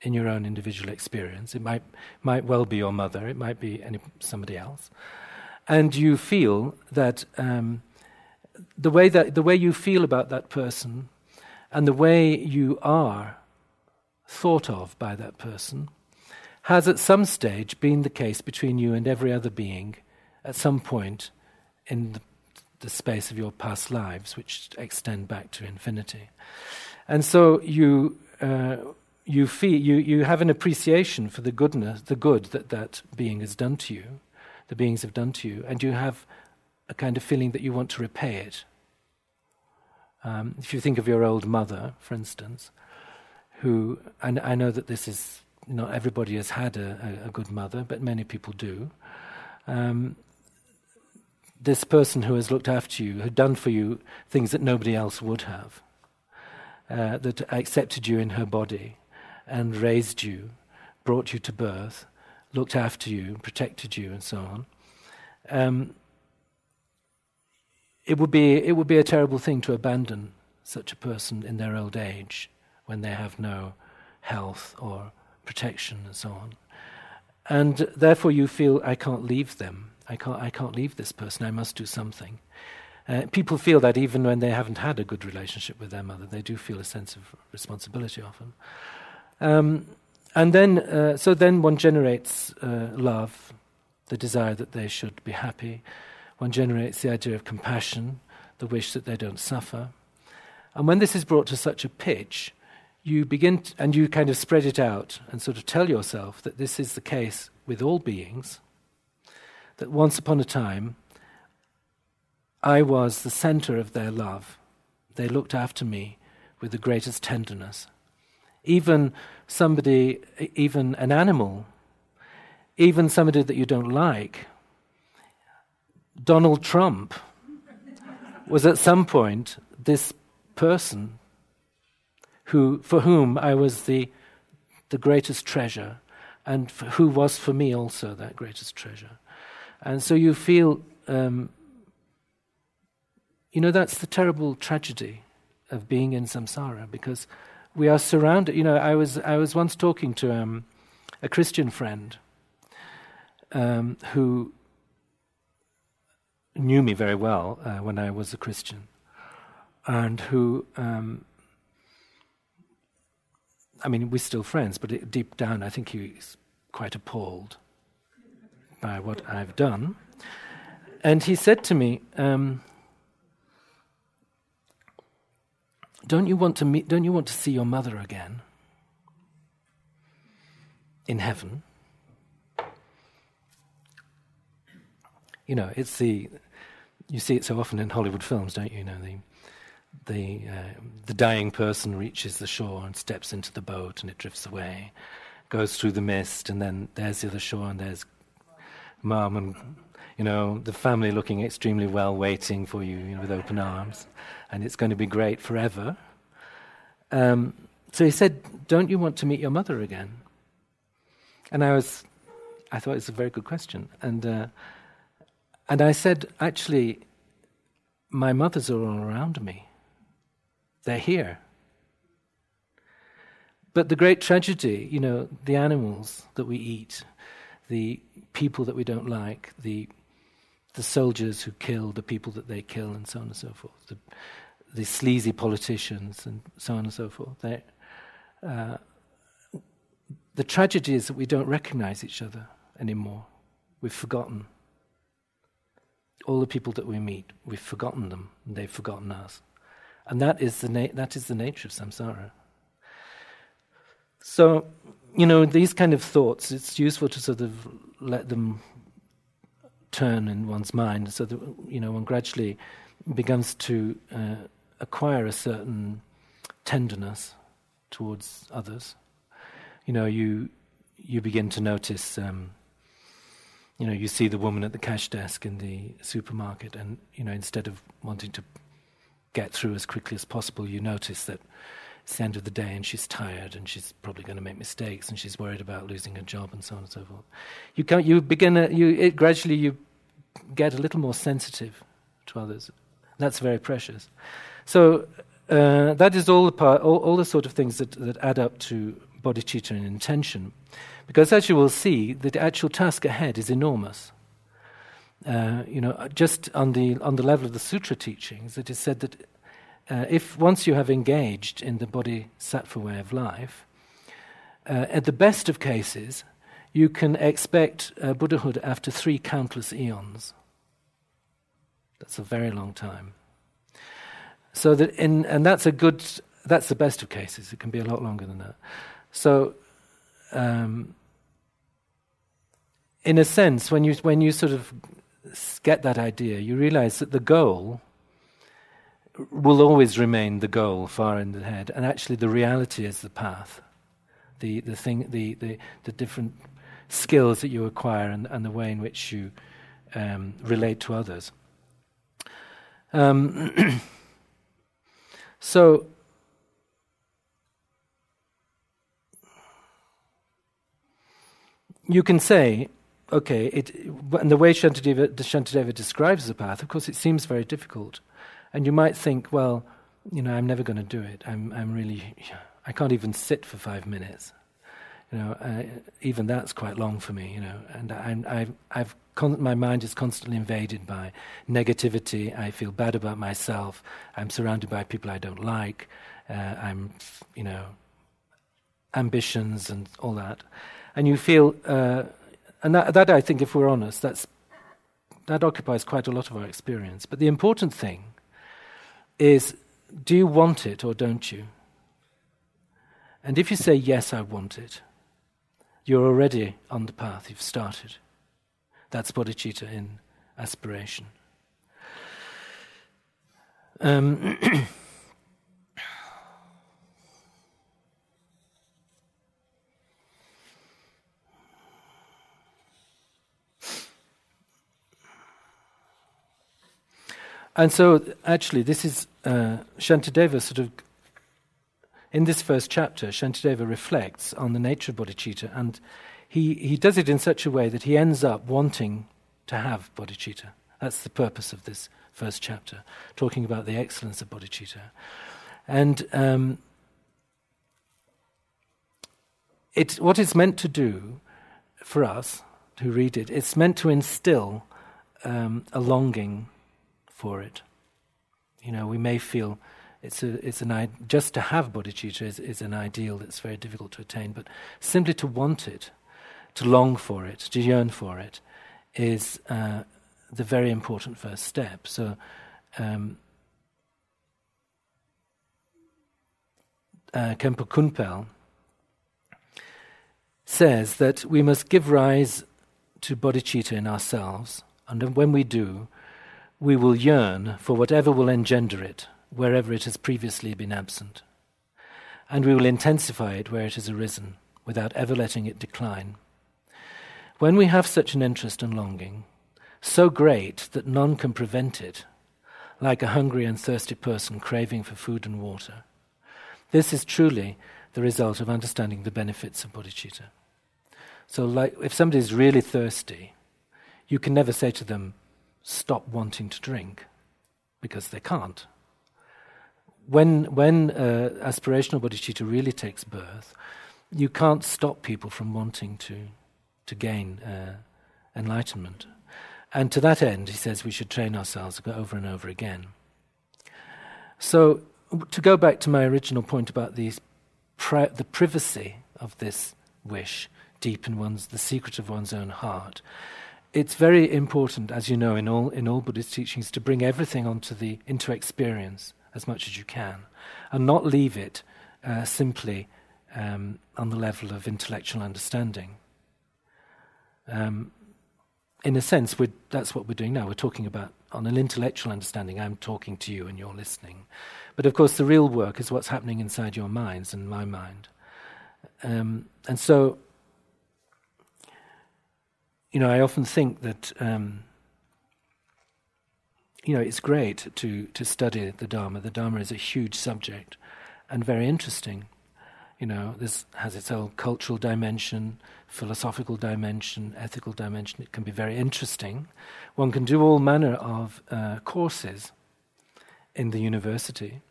in your own individual experience. It might, might well be your mother, it might be any, somebody else. And you feel that um, the, way that the way you feel about that person and the way you are thought of by that person has at some stage been the case between you and every other being at some point in the the space of your past lives, which extend back to infinity. And so you, uh, you, feel, you, you have an appreciation for the goodness, the good that that being has done to you, the beings have done to you, and you have a kind of feeling that you want to repay it. Um, if you think of your old mother, for instance, who, and I know that this is not everybody has had a, a, a good mother, but many people do. Um, this person who has looked after you, had done for you things that nobody else would have, uh, that accepted you in her body and raised you, brought you to birth, looked after you, protected you, and so on. Um, it would be it would be a terrible thing to abandon such a person in their old age when they have no health or protection and so on. And therefore you feel I can't leave them. I can't I can't leave this person. I must do something. Uh, people feel that even when they haven't had a good relationship with their mother, they do feel a sense of responsibility often. Um, and then, uh, so then one generates uh, love, the desire that they should be happy. One generates the idea of compassion, the wish that they don't suffer. And when this is brought to such a pitch, you begin to, and you kind of spread it out and sort of tell yourself that this is the case with all beings, that once upon a time I was the center of their love. They looked after me with the greatest tenderness. Even somebody, even an animal, even somebody that you don't like, Donald Trump was at some point this person who, for whom I was the, the greatest treasure, and who was for me also that greatest treasure. And so you feel, um, you know, that's the terrible tragedy of being in samsara because we are surrounded. You know, I was I was once talking to um, a Christian friend um, who knew me very well uh, when I was a Christian, and who, um, I mean, we're still friends, but deep down, I think he's quite appalled by what I've done. And he said to me, um, "Don't you want to meet? Don't you want to see your mother again in heaven?" You know, it's the you see it so often in Hollywood films, don't you? You know, the the uh, the dying person reaches the shore and steps into the boat, and it drifts away, goes through the mist, and then there's the other shore, and there's mum and you know the family looking extremely well, waiting for you, you know, with open arms, and it's going to be great forever. Um, so he said, "Don't you want to meet your mother again?" And I was, I thought it was a very good question, and. Uh, and I said, actually, my mothers are all around me. They're here. But the great tragedy, you know, the animals that we eat, the people that we don't like, the the soldiers who kill the people that they kill, and so on and so forth, the, the sleazy politicians, and so on and so forth. Uh, the tragedy is that we don't recognize each other anymore. We've forgotten all the people that we meet, we've forgotten them, and they've forgotten us. And that is the, na- that is the nature of samsara. So, you know, these kind of thoughts, it's useful to sort of let them turn in one's mind so that, you know, one gradually begins to uh, acquire a certain tenderness towards others. You know, you, you begin to notice. Um, you know, you see the woman at the cash desk in the supermarket, and you know, instead of wanting to get through as quickly as possible, you notice that it's the end of the day and she's tired and she's probably going to make mistakes and she's worried about losing her job and so on and so forth. You can you begin a, you it, gradually you get a little more sensitive to others. That's very precious. So uh, that is all the part, all, all the sort of things that, that add up to bodhicitta and intention. Because as you will see, the actual task ahead is enormous. Uh, you know, just on the on the level of the sutra teachings, it is said that uh, if once you have engaged in the bodhisattva way of life, uh, at the best of cases, you can expect uh, Buddhahood after three countless eons. That's a very long time. So that in, and that's a good. That's the best of cases. It can be a lot longer than that. So. Um, in a sense, when you, when you sort of get that idea, you realize that the goal will always remain the goal far in the head, and actually the reality is the path, the, the thing, the, the, the different skills that you acquire and, and the way in which you um, relate to others. Um, so, you can say, okay, it, and the way Shantideva, Shantideva describes the path, of course, it seems very difficult. And you might think, well, you know, I'm never going to do it. I'm, I'm really, I can't even sit for five minutes. You know, uh, even that's quite long for me. You know, and I'm, I've, I've con- my mind is constantly invaded by negativity. I feel bad about myself. I'm surrounded by people I don't like. Uh, I'm, you know, ambitions and all that, and you feel, uh, and that, that I think, if we're honest, that's that occupies quite a lot of our experience. But the important thing is do you want it or don't you? And if you say, yes, I want it, you're already on the path, you've started. That's bodhicitta in aspiration. Um, And so, actually, this is uh, Shantideva sort of, in this first chapter, Shantideva reflects on the nature of bodhicitta, and he, he does it in such a way that he ends up wanting to have bodhicitta. That's the purpose of this first chapter, talking about the excellence of bodhicitta. And um, it, what it's meant to do for us who read it, it's meant to instill um, a longing for it. You know, we may feel it's a, it's an just to have bodhicitta is, is an ideal that's very difficult to attain, but simply to want it, to long for it, to yearn for it, is uh, the very important first step. So. Um, uh, Khenpo Kunpel says that we must give rise to bodhicitta in ourselves, and when we do, we will yearn for whatever will engender it, wherever it has previously been absent. And we will intensify it where it has arisen, without ever letting it decline. When we have such an interest and longing, so great that none can prevent it, like a hungry and thirsty person craving for food and water, this is truly the result of understanding the benefits of bodhicitta. So, like, if somebody is really thirsty, you can never say to them, stop wanting to drink because they can't. When, when uh, aspirational bodhicitta really takes birth, you can't stop people from wanting to, to gain uh, enlightenment. And to that end, he says we should train ourselves over and over again. So, to go back to my original point about the, pri- the privacy of this wish deep in one's, the secret of one's own heart, it's very important, as you know, in all, in all Buddhist teachings, to bring everything onto the, into experience as much as you can and not leave it uh, simply um, on the level of intellectual understanding. Um, in a sense, that's what we're doing now. We're talking about, on an intellectual understanding, I'm talking to you and you're listening. But of course, the real work is what's happening inside your minds and my mind. Um, and so, you know, I often think that um, you know it's great to to study the Dharma. The Dharma is a huge subject and very interesting. You know, this has its own cultural dimension, philosophical dimension, ethical dimension. It can be very interesting. One can do all manner of uh, courses in the university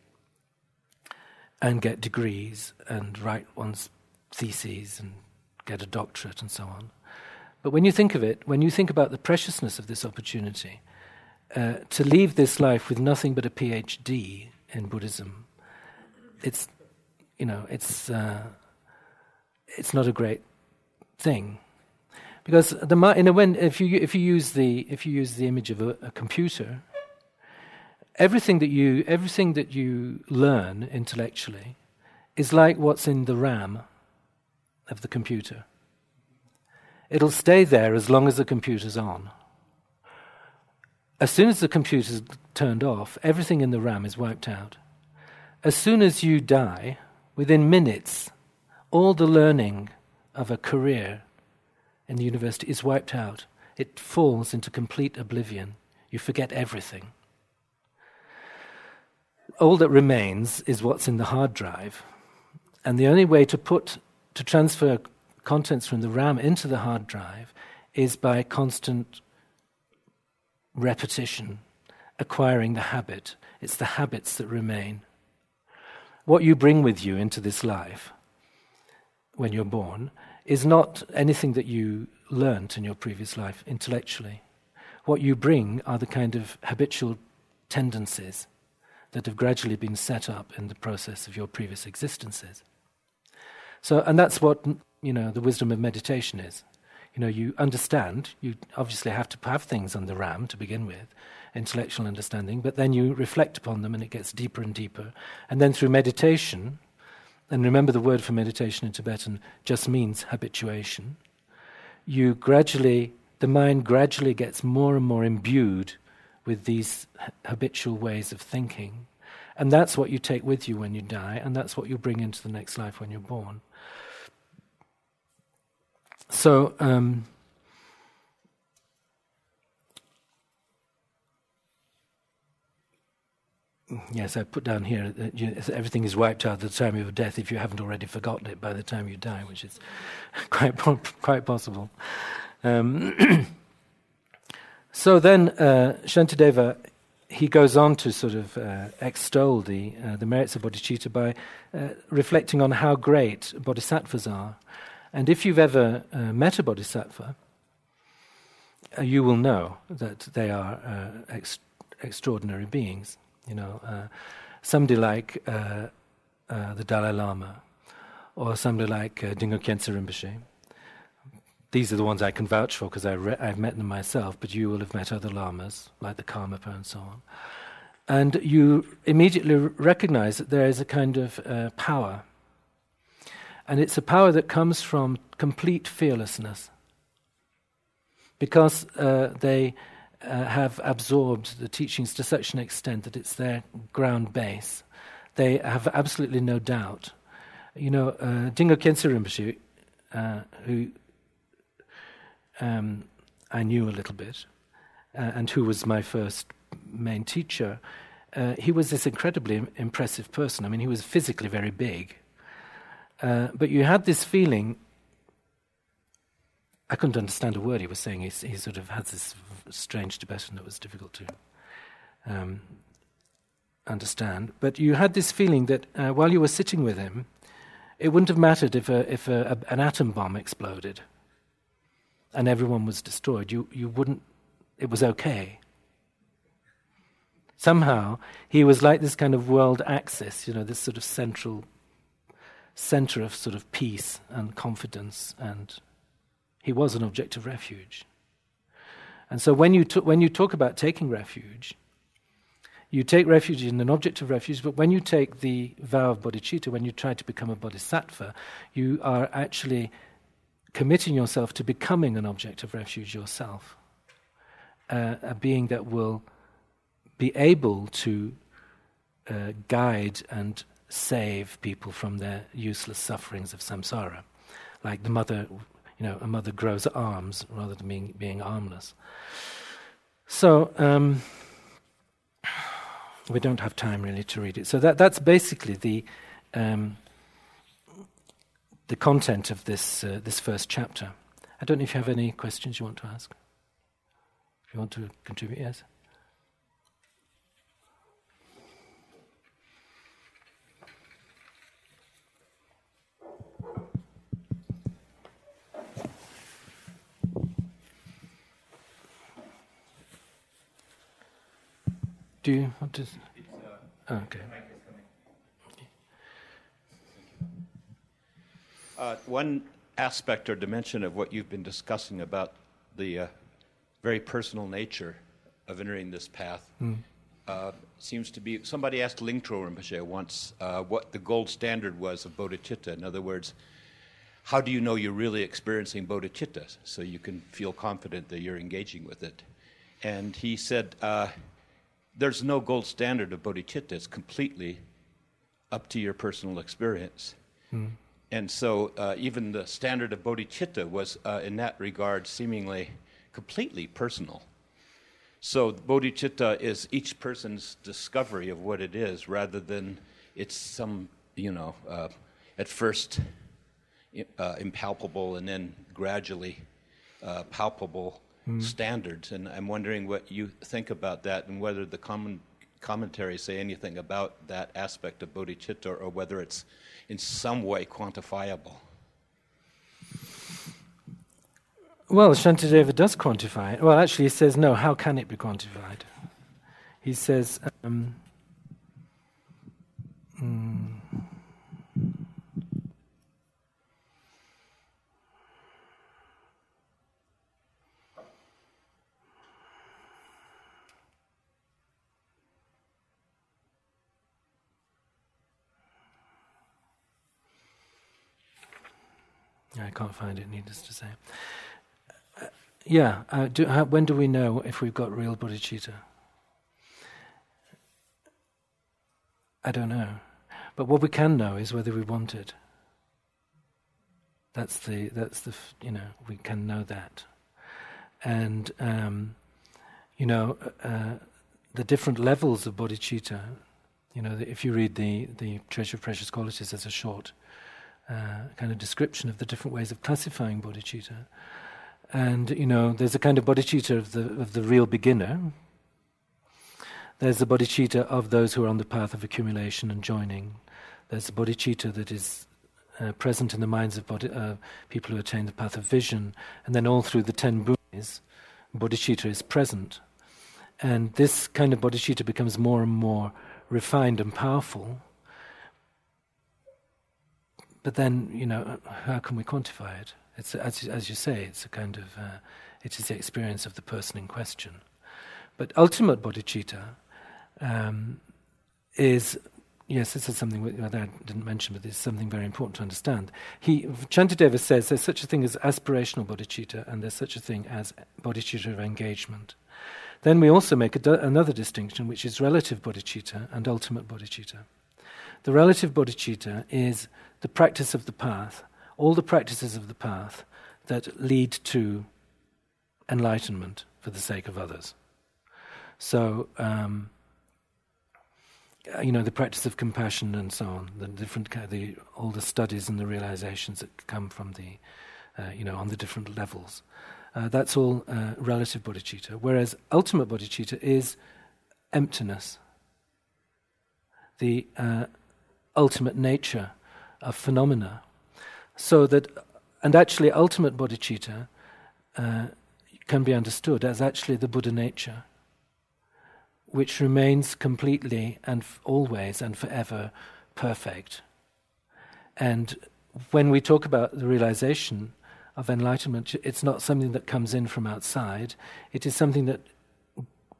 and get degrees and write one's theses and get a doctorate and so on. But when you think of it, when you think about the preciousness of this opportunity, uh, to leave this life with nothing but a PhD in Buddhism, it's, you know, it's, uh, it's not a great thing. Because the, in a, when, if, you, if, you use the, if you use the image of a, a computer, everything that, you, everything that you learn intellectually is like what's in the RAM of the computer. It'll stay there as long as the computer's on. as soon as the computer's turned off, everything in the RAM is wiped out. As soon as you die, within minutes, all the learning of a career in the university is wiped out. It falls into complete oblivion. You forget everything. All that remains is what's in the hard drive. And the only way to put to transfer contents from the RAM into the hard drive is by constant repetition, acquiring the habit. It's the habits that remain. What you bring with you into this life when you're born is not anything that you learnt in your previous life intellectually. What you bring are the kind of habitual tendencies that have gradually been set up in the process of your previous existences. So, and that's what you know the wisdom of meditation is you know, you understand, you obviously have to have things on the RAM to begin with, intellectual understanding, but then you reflect upon them and it gets deeper and deeper. And then through meditation, and remember the word for meditation in Tibetan just means habituation, you gradually, the mind gradually gets more and more imbued with these habitual ways of thinking. And that's what you take with you when you die, and that's what you bring into the next life when you're born. So, um, yes, I put down here that you, everything is wiped out at the time of death if you haven't already forgotten it by the time you die, which is quite quite possible. Um, so then, uh, Shantideva he goes on to sort of uh, extol the uh, the merits of bodhicitta by uh, reflecting on how great bodhisattvas are and if you've ever uh, met a bodhisattva, uh, you will know that they are uh, ex- extraordinary beings. You know, uh, somebody like uh, uh, the Dalai Lama, or somebody like uh, Khyentse Rinpoche. These are the ones I can vouch for because re- I've met them myself, but you will have met other lamas like the Karmapa and so on. And you immediately recognize that there is a kind of power and it's a power that comes from complete fearlessness. Because uh, they uh, have absorbed the teachings to such an extent that it's their ground base, they have absolutely no doubt. You know, uh, Dilgo Khyentse Rinpoche, uh, who um, I knew a little bit, uh, and who was my first main teacher, uh, he was this incredibly impressive person. I mean, he was physically very big. Uh, but you had this feeling. I couldn't understand a word he was saying. He, he sort of had this strange Tibetan that was difficult to um, understand. But you had this feeling that uh, while you were sitting with him, it wouldn't have mattered if, a, if a, a, an atom bomb exploded and everyone was destroyed. You, you wouldn't, it was okay. Somehow, he was like this kind of world axis, you know, this sort of central center of sort of peace and confidence, and he was an object of refuge. And so when you, t- when you talk about taking refuge, you take refuge in an object of refuge, but when you take the vow of bodhicitta, when you try to become a bodhisattva, you are actually committing yourself to becoming an object of refuge yourself, uh, a being that will be able to uh, guide and save people from their useless sufferings of samsara. Like the mother, you know, a mother grows arms rather than being, being armless. So, um, we don't have time really to read it. So that, that's basically the, um, the content of this, uh, this first chapter. I don't know if you have any questions you want to ask. If you want to contribute, yes? Do you want to? Oh, okay. Uh, one aspect or dimension of what you've been discussing about the uh, very personal nature of entering this path mm. uh, seems to be. Somebody asked Lingtro Rinpoche once uh, what the gold standard was of bodhicitta. In other words, how do you know you're really experiencing bodhicitta so you can feel confident that you're engaging with it? and he said, uh, There's no gold standard of bodhicitta, it's completely up to your personal experience. Mm. And so, uh, even the standard of bodhicitta was, uh, in that regard, seemingly completely personal. So, bodhicitta is each person's discovery of what it is rather than it's some, you know, uh, at first uh, impalpable and then gradually uh, palpable mm. standards. And I'm wondering what you think about that and whether the common commentaries say anything about that aspect of bodhicitta or whether it's in some way quantifiable. Well, Shantideva does quantify it. Well, actually, he says, no, how can it be quantified? He says, um, mm, I can't find it, needless to say. Uh, yeah, uh, do, how, when do we know if we've got real bodhicitta? I don't know. But what we can know is whether we want it. That's the, that's the, you know, we can know that. And, um, you know, uh, the different levels of bodhicitta, you know, if you read the, the Treasure of Precious Qualities as a short uh, kind of description of the different ways of classifying bodhicitta. And you know, there's a kind of bodhicitta of the of the real beginner. There's the bodhicitta of those who are on the path of accumulation and joining. There's the bodhicitta that is uh, present in the minds of bodhi, uh, people who attain the path of vision, and then all through the ten bhumis, bodhicitta is present. And this kind of bodhicitta becomes more and more refined and powerful but then, you know, how can we quantify it? It's as as you say, it's a kind of uh, it is the experience of the person in question. But ultimate bodhicitta um, is yes, this is something that I didn't mention, but it's something very important to understand. He Shantideva says there's such a thing as aspirational bodhicitta, and there's such a thing as bodhicitta of engagement. Then we also make another distinction, which is relative bodhicitta and ultimate bodhicitta. The relative bodhicitta is the practice of the path, all the practices of the path that lead to enlightenment for the sake of others. So, um, you know, the practice of compassion and so on, the different, the, all the studies and the realizations that come from the, uh, you know, on the different levels. Uh, that's all uh, relative bodhicitta. Whereas ultimate bodhicitta is emptiness, the uh, ultimate nature of phenomena. So that, and actually, ultimate bodhicitta uh, can be understood as actually the Buddha nature, which remains completely and f- always and forever perfect. And when we talk about the realization of enlightenment, it's not something that comes in from outside, it is something that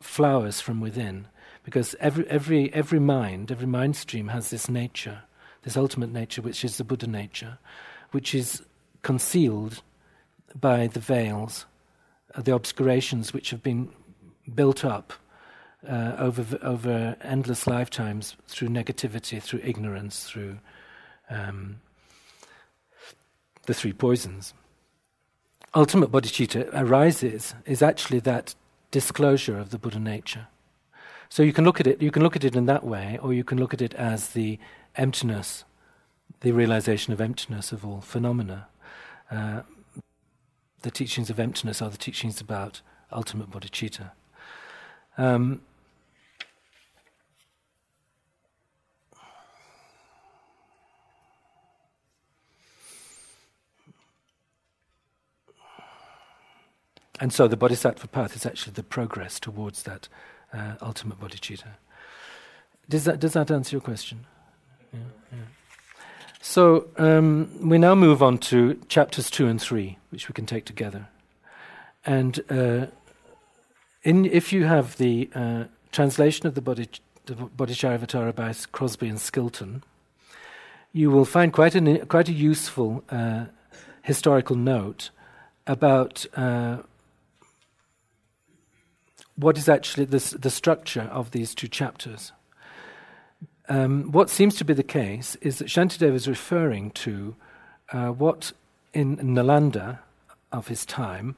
flowers from within. Because every, every, every mind, every mind stream has this nature this ultimate nature, which is the Buddha nature, which is concealed by the veils, uh, the obscurations which have been built up uh, over over endless lifetimes through negativity, through ignorance, through um, the three poisons. Ultimate bodhicitta arises is actually that disclosure of the Buddha nature. So you can look at it. You can look at it in that way, or you can look at it as the emptiness, the realization of emptiness of all phenomena. Uh, the teachings of emptiness are the teachings about ultimate bodhicitta. Um, and so the bodhisattva path is actually the progress towards that uh, ultimate bodhicitta. Does that, does that answer your question? So um, we now move on to chapters two and three, which we can take together. And uh, in, if you have the uh, translation of the, Bodhi, the by Crosby and Skilton, you will find quite, an, quite a useful uh, historical note about uh, what is actually the, the structure of these two chapters. Um, what seems to be the case is that Shantideva is referring to uh, what in Nalanda of his time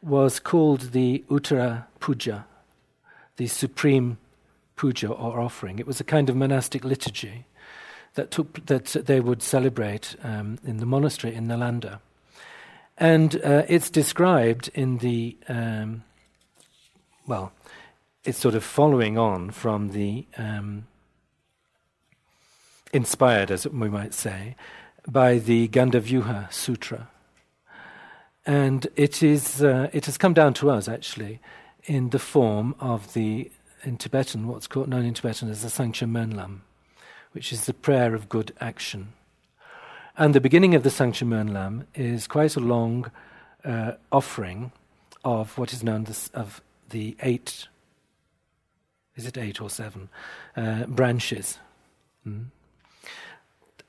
was called the Uttara Puja, the supreme puja or offering. It was a kind of monastic liturgy that took that they would celebrate um, in the monastery in Nalanda, and uh, it's described in the um, well, it's sort of following on from the um, inspired, as we might say, by the Gandavyuha Sutra. And it, is, uh, it has come down to us, actually, in the form of the, in Tibetan, what's called, known in Tibetan as the Sangcha Mönlam, which is the prayer of good action. And the beginning of the Sangcha Mönlam is quite a long uh, offering of what is known as of the eight, is it eight or seven, uh, branches. Mm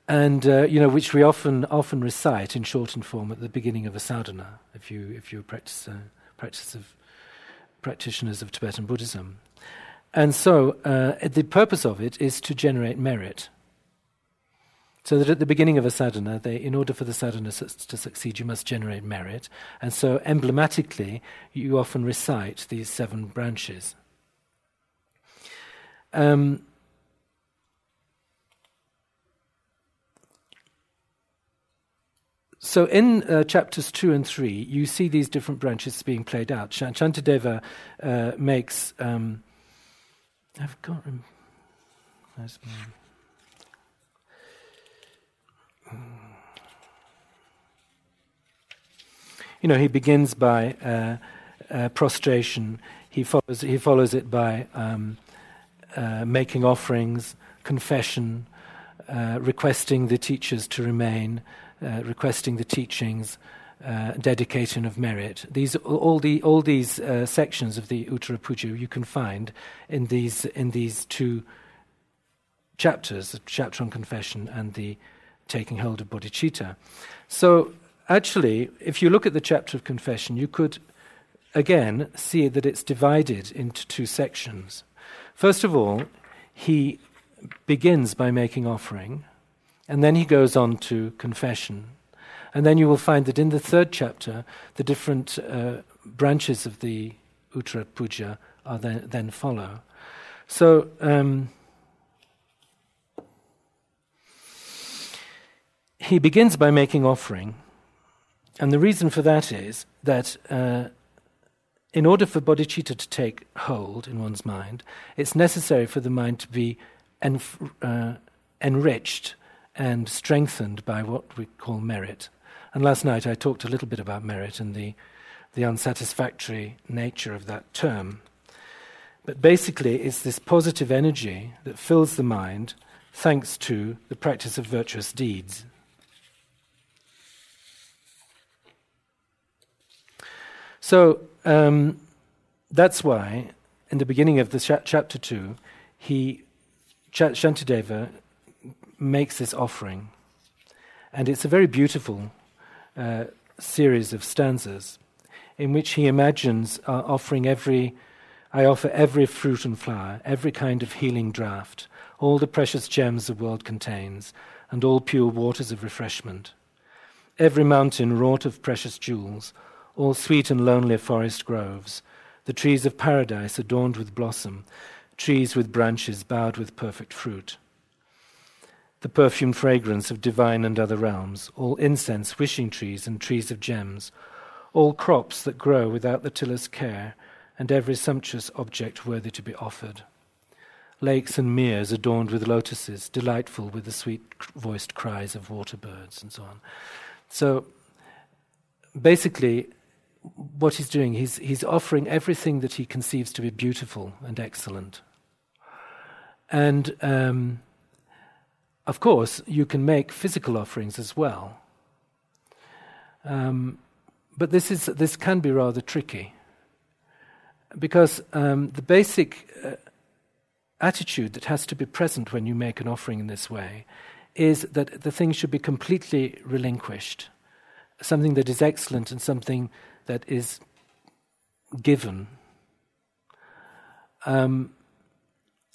and uh, you know which we often often recite in shortened form at the beginning of a sadhana if you if you practice uh, practice of practitioners of Tibetan Buddhism, and so uh, the purpose of it is to generate merit. So that at the beginning of a sadhana, they, in order for the sadhana su- to succeed, you must generate merit, and so emblematically, you often recite these seven branches. Um, So in uh, chapters two and three, you see these different branches being played out. Shantideva uh, makes. Um, I've got. Where's my, you know, he begins by uh, uh, prostration. He follows. He follows it by um, uh, making offerings, confession, uh, requesting the teachers to remain. Uh, requesting the teachings, uh, dedication of merit. These all the all these uh, sections of the Uttara Puja you can find in these in these two chapters, the chapter on confession and the taking hold of bodhicitta. So actually, if you look at the chapter of confession, you could again see that it's divided into two sections. First of all, he begins by making offering and then he goes on to confession. And then you will find that in the third chapter, the different uh, branches of the Uttara Puja are then, then follow. So, um, he begins by making offering. And the reason for that is that uh, in order for bodhicitta to take hold in one's mind, it's necessary for the mind to be enf- uh, enriched and strengthened by what we call merit. And last night I talked a little bit about merit and the, the unsatisfactory nature of that term. But basically, it's this positive energy that fills the mind thanks to the practice of virtuous deeds. So um, that's why, in the beginning of the cha- chapter two, he Shantideva makes this offering. And it's a very beautiful uh, series of stanzas in which he imagines uh, offering every, I offer every fruit and flower, every kind of healing draught, all the precious gems the world contains, and all pure waters of refreshment. Every mountain wrought of precious jewels, all sweet and lonely forest groves, the trees of paradise adorned with blossom, trees with branches bowed with perfect fruit the perfumed fragrance of divine and other realms, all incense, wishing trees, and trees of gems, all crops that grow without the tiller's care, and every sumptuous object worthy to be offered. Lakes and meres adorned with lotuses, delightful with the sweet voiced cries of water birds, and so on. So basically, what he's doing, he's, he's offering everything that he conceives to be beautiful and excellent. And um, of course, you can make physical offerings as well. Um, but this, is, this can be rather tricky. Because um, the basic uh, attitude that has to be present when you make an offering in this way is that the thing should be completely relinquished, something that is excellent and something that is given. Um,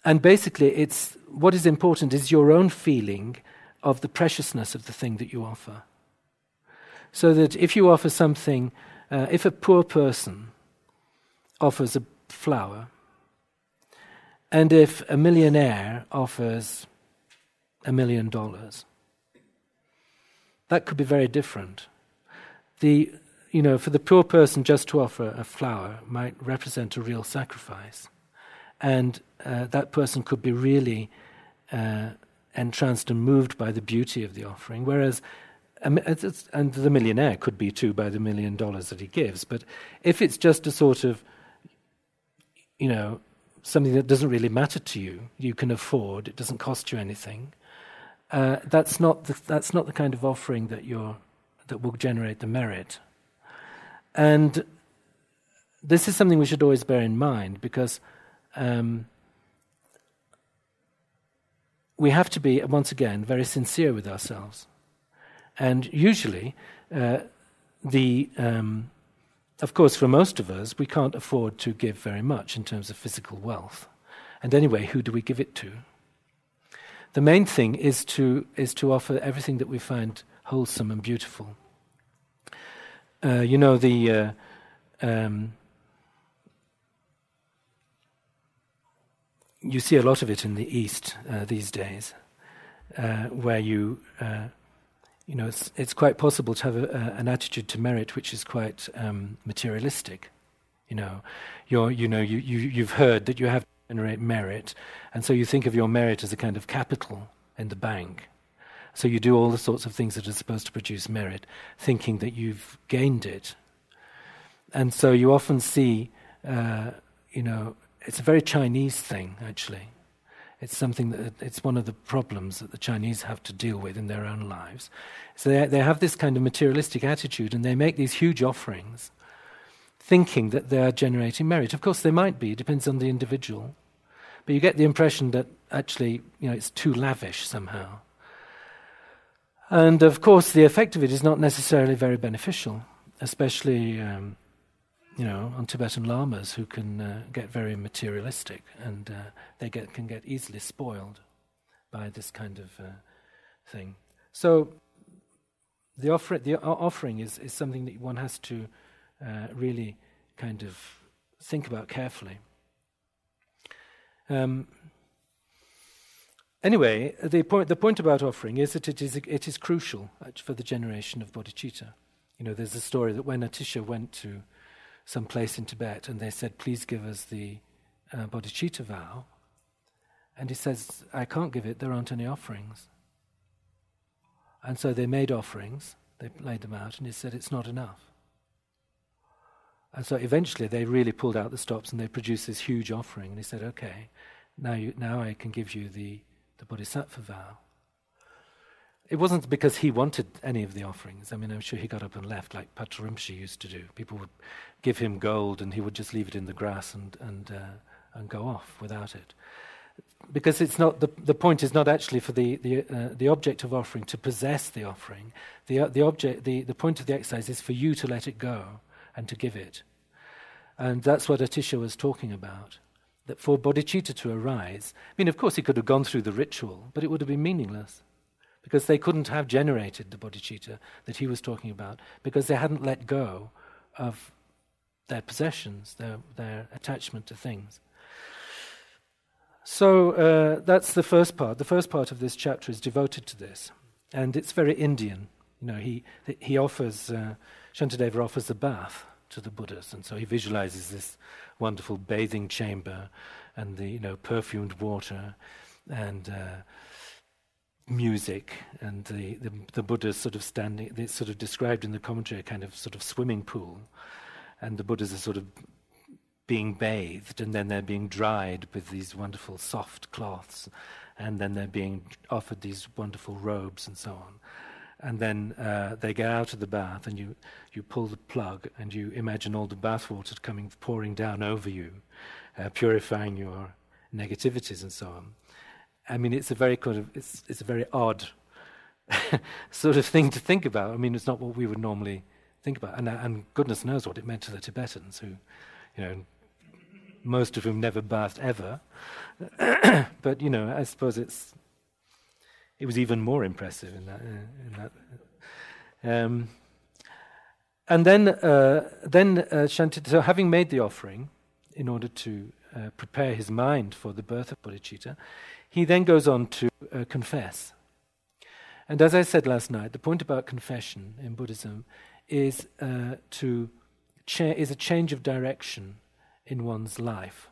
and basically, it's what is important is your own feeling of the preciousness of the thing that you offer. So that if you offer something, uh, if a poor person offers a flower, and if a millionaire offers a million dollars, that could be very different. The, you know, for the poor person just to offer a flower might represent a real sacrifice. And uh, that person could be really uh, entranced and moved by the beauty of the offering, whereas and the millionaire could be too by the million dollars that he gives. But if it's just a sort of, you know, something that doesn't really matter to you, you can afford, it doesn't cost you anything, uh, that's, not the, that's not the kind of offering that, you're, that will generate the merit. And this is something we should always bear in mind because um, we have to be, once again, very sincere with ourselves. And usually, uh, the um, of course, for most of us, we can't afford to give very much in terms of physical wealth. And anyway, who do we give it to? The main thing is to, is to offer everything that we find wholesome and beautiful. Uh, you know, the. Uh, um, you see a lot of it in the East uh, these days, uh, where you uh, you know, it's, it's quite possible to have a, a, an attitude to merit which is quite um, materialistic. You know, you're, you know, you, you, you've heard that you have to generate merit, and so you think of your merit as a kind of capital in the bank. So you do all the sorts of things that are supposed to produce merit, thinking that you've gained it. And so you often see, uh, you know, it's a very Chinese thing, actually. It's something that it's one of the problems that the Chinese have to deal with in their own lives. So they, they have this kind of materialistic attitude and they make these huge offerings thinking that they are generating merit. Of course, they might be, it depends on the individual. But you get the impression that actually, you know, it's too lavish somehow. And of course, the effect of it is not necessarily very beneficial, especially um, you know, on Tibetan lamas who can uh, get very materialistic and uh, they get, can get easily spoiled by this kind of uh, thing. So the, offer, the offering is, is something that one has to uh, really kind of think about carefully. Um, anyway, the point, the point about offering is that it is, it is crucial for the generation of bodhicitta. You know, there's a story that when Atisha went to some place in Tibet, and they said, Please give us the uh, bodhicitta vow. And he says, I can't give it, there aren't any offerings. And so they made offerings, they laid them out, and he said, It's not enough. And so eventually they really pulled out the stops and they produced this huge offering. And he said, Okay, now, you, now I can give you the, the bodhisattva vow. It wasn't because he wanted any of the offerings. I mean, I'm sure he got up and left like Rinpoche used to do. People would give him gold and he would just leave it in the grass and, and, uh, and go off without it. Because it's not, the, the point is not actually for the, the, uh, the object of offering to possess the offering. The, uh, the, object, the, the point of the exercise is for you to let it go and to give it. And that's what Atisha was talking about. That for bodhicitta to arise, I mean, of course, he could have gone through the ritual, but it would have been meaningless because they couldn't have generated the bodhicitta that he was talking about because they hadn't let go of their possessions, their, their attachment to things. So uh, that's the first part. The first part of this chapter is devoted to this, and it's very Indian. You know, he he offers uh, Shantideva offers a bath to the Buddhas, and so he visualizes this wonderful bathing chamber and the you know perfumed water and uh, music and the, the, the Buddha's sort of standing, it's sort of described in the commentary, a kind of sort of swimming pool. And the Buddhas are sort of being bathed and then they're being dried with these wonderful soft cloths and then they're being offered these wonderful robes and so on. And then uh, they get out of the bath and you, you pull the plug and you imagine all the bath water coming, pouring down over you, uh, purifying your negativities and so on. I mean, it's a very kind of it's it's a very odd sort of thing to think about. I mean, it's not what we would normally think about, and and goodness knows what it meant to the Tibetans, who, you know, most of whom never bathed ever. but you know, I suppose it's it was even more impressive in that. Uh, in that. Um, and then, uh, then uh, Shanti, so having made the offering in order to uh, prepare his mind for the birth of bodhicitta, he then goes on to uh, confess. And as I said last night, the point about confession in Buddhism is uh, to cha- is a change of direction in one's life.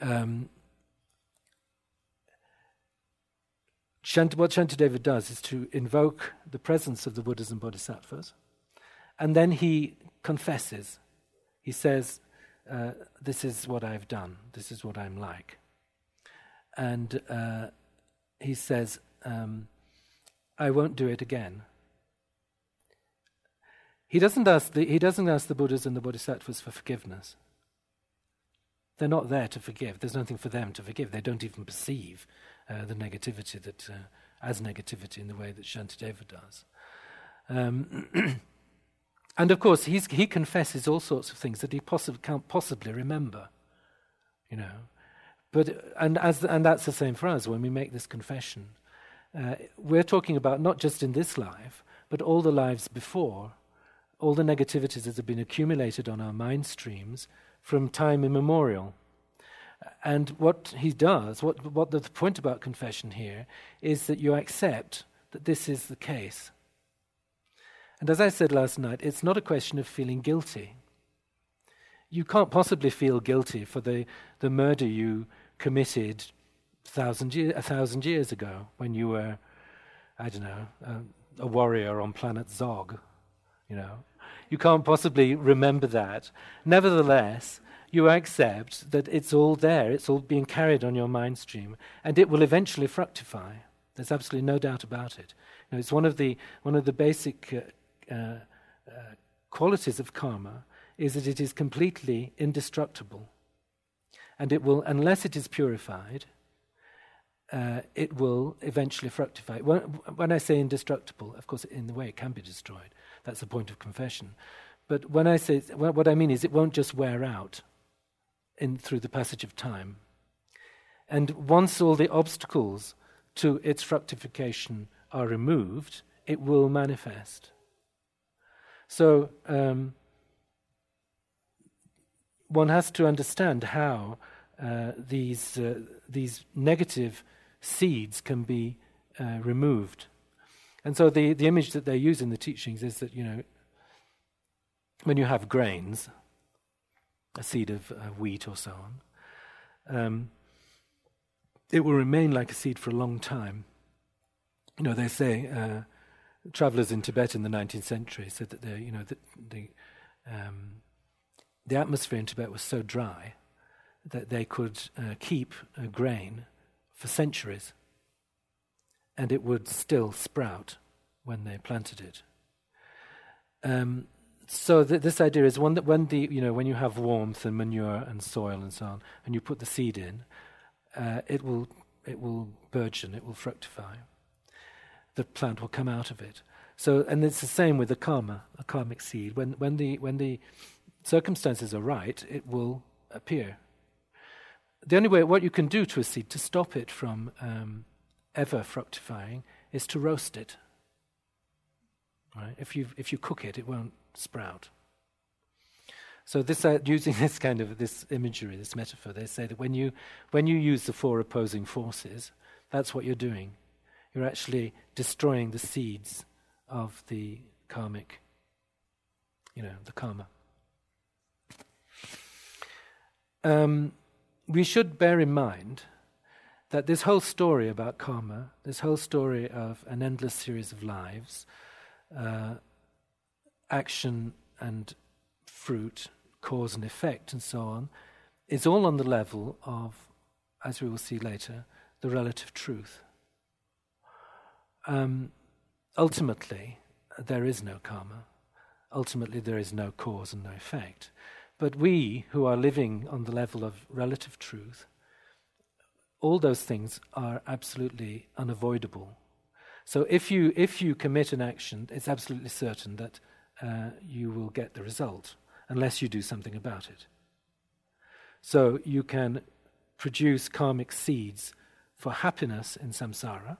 Um, Shant- what Shantideva does is to invoke the presence of the Buddhas and Bodhisattvas, and then he confesses. He says, uh, This is what I've done, this is what I'm like. And uh, he says, um, I won't do it again. He doesn't, ask the, he doesn't ask the Buddhas and the Bodhisattvas for forgiveness. They're not there to forgive. There's nothing for them to forgive. They don't even perceive uh, the negativity that, uh, as negativity in the way that Shantideva does. Um, and of course, he confesses all sorts of things that he possi- can't possibly remember. You know, but and as and that's the same for us when we make this confession. Uh, we're talking about not just in this life, but all the lives before, all the negativities that have been accumulated on our mind streams from time immemorial. And what he does, what, what the point about confession here, is that you accept that this is the case. And as I said last night, it's not a question of feeling guilty. You can't possibly feel guilty for the, the murder you committed thousand year, a thousand years ago when you were, I don't know, a, a warrior on planet Zog. You know, you can't possibly remember that. Nevertheless, you accept that it's all there, it's all being carried on your mind stream, and it will eventually fructify. There's absolutely no doubt about it. You know, it's one of the, one of the basic uh, uh, uh, qualities of karma is that it is completely indestructible. And it will, unless it is purified, uh, it will eventually fructify. When, when, I say indestructible, of course, in the way it can be destroyed. That's the point of confession. But when I say, what I mean is, it won't just wear out in, through the passage of time. And once all the obstacles to its fructification are removed, it will manifest. So um, one has to understand how uh, these, uh, these negative seeds can be uh, removed. And so the, the image that they use in the teachings is that, you know, when you have grains, a seed of uh, wheat or so on, um, it will remain like a seed for a long time. You know, they say uh, travelers in Tibet in the 19th century said that the, you know, the, the, um, the atmosphere in Tibet was so dry that they could uh, keep grain for centuries and it would still sprout when they planted it. Um, so th- this idea is one that when the you know when you have warmth and manure and soil and so on, and you put the seed in, uh, it will it will burgeon, it will fructify. The plant will come out of it. So and it's the same with the karma, a karmic seed. When when the when the circumstances are right, it will appear. The only way what you can do to a seed to stop it from um, ever fructifying is to roast it. Right? If you if you cook it, it won't sprout. So this, uh, using this kind of this imagery, this metaphor, they say that when you when you use the four opposing forces, that's what you're doing. You're actually destroying the seeds of the karmic, you know, the karma. Um, we should bear in mind that this whole story about karma, this whole story of an endless series of lives, uh, action and fruit, cause and effect, and so on, is all on the level of, as we will see later, the relative truth. Um, ultimately, there is no karma. Ultimately, there is no cause and no effect. But we who are living on the level of relative truth, all those things are absolutely unavoidable. So if you, if you commit an action, it's absolutely certain that uh, you will get the result unless you do something about it. So you can produce karmic seeds for happiness in samsara,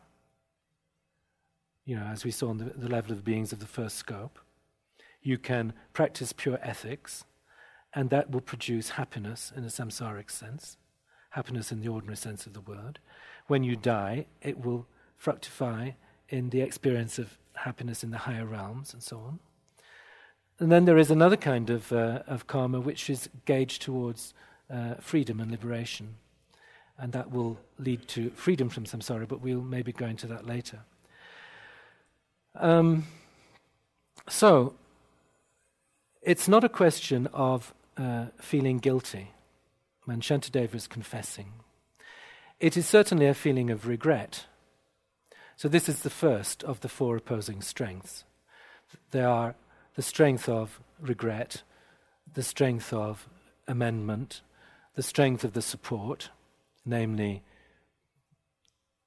you know, as we saw on the, the level of beings of the first scope. You can practice pure ethics, and that will produce happiness in a samsaric sense, happiness in the ordinary sense of the word. When you die, it will fructify in the experience of happiness in the higher realms and so on. And then there is another kind of, uh, of karma which is gauged towards uh, freedom and liberation. And that will lead to freedom from samsara, but we'll maybe go into that later. Um, so, it's not a question of uh, feeling guilty when Shantideva is confessing. It is certainly a feeling of regret. So, this is the first of the four opposing strengths. They are the strength of regret, the strength of amendment, the strength of the support, namely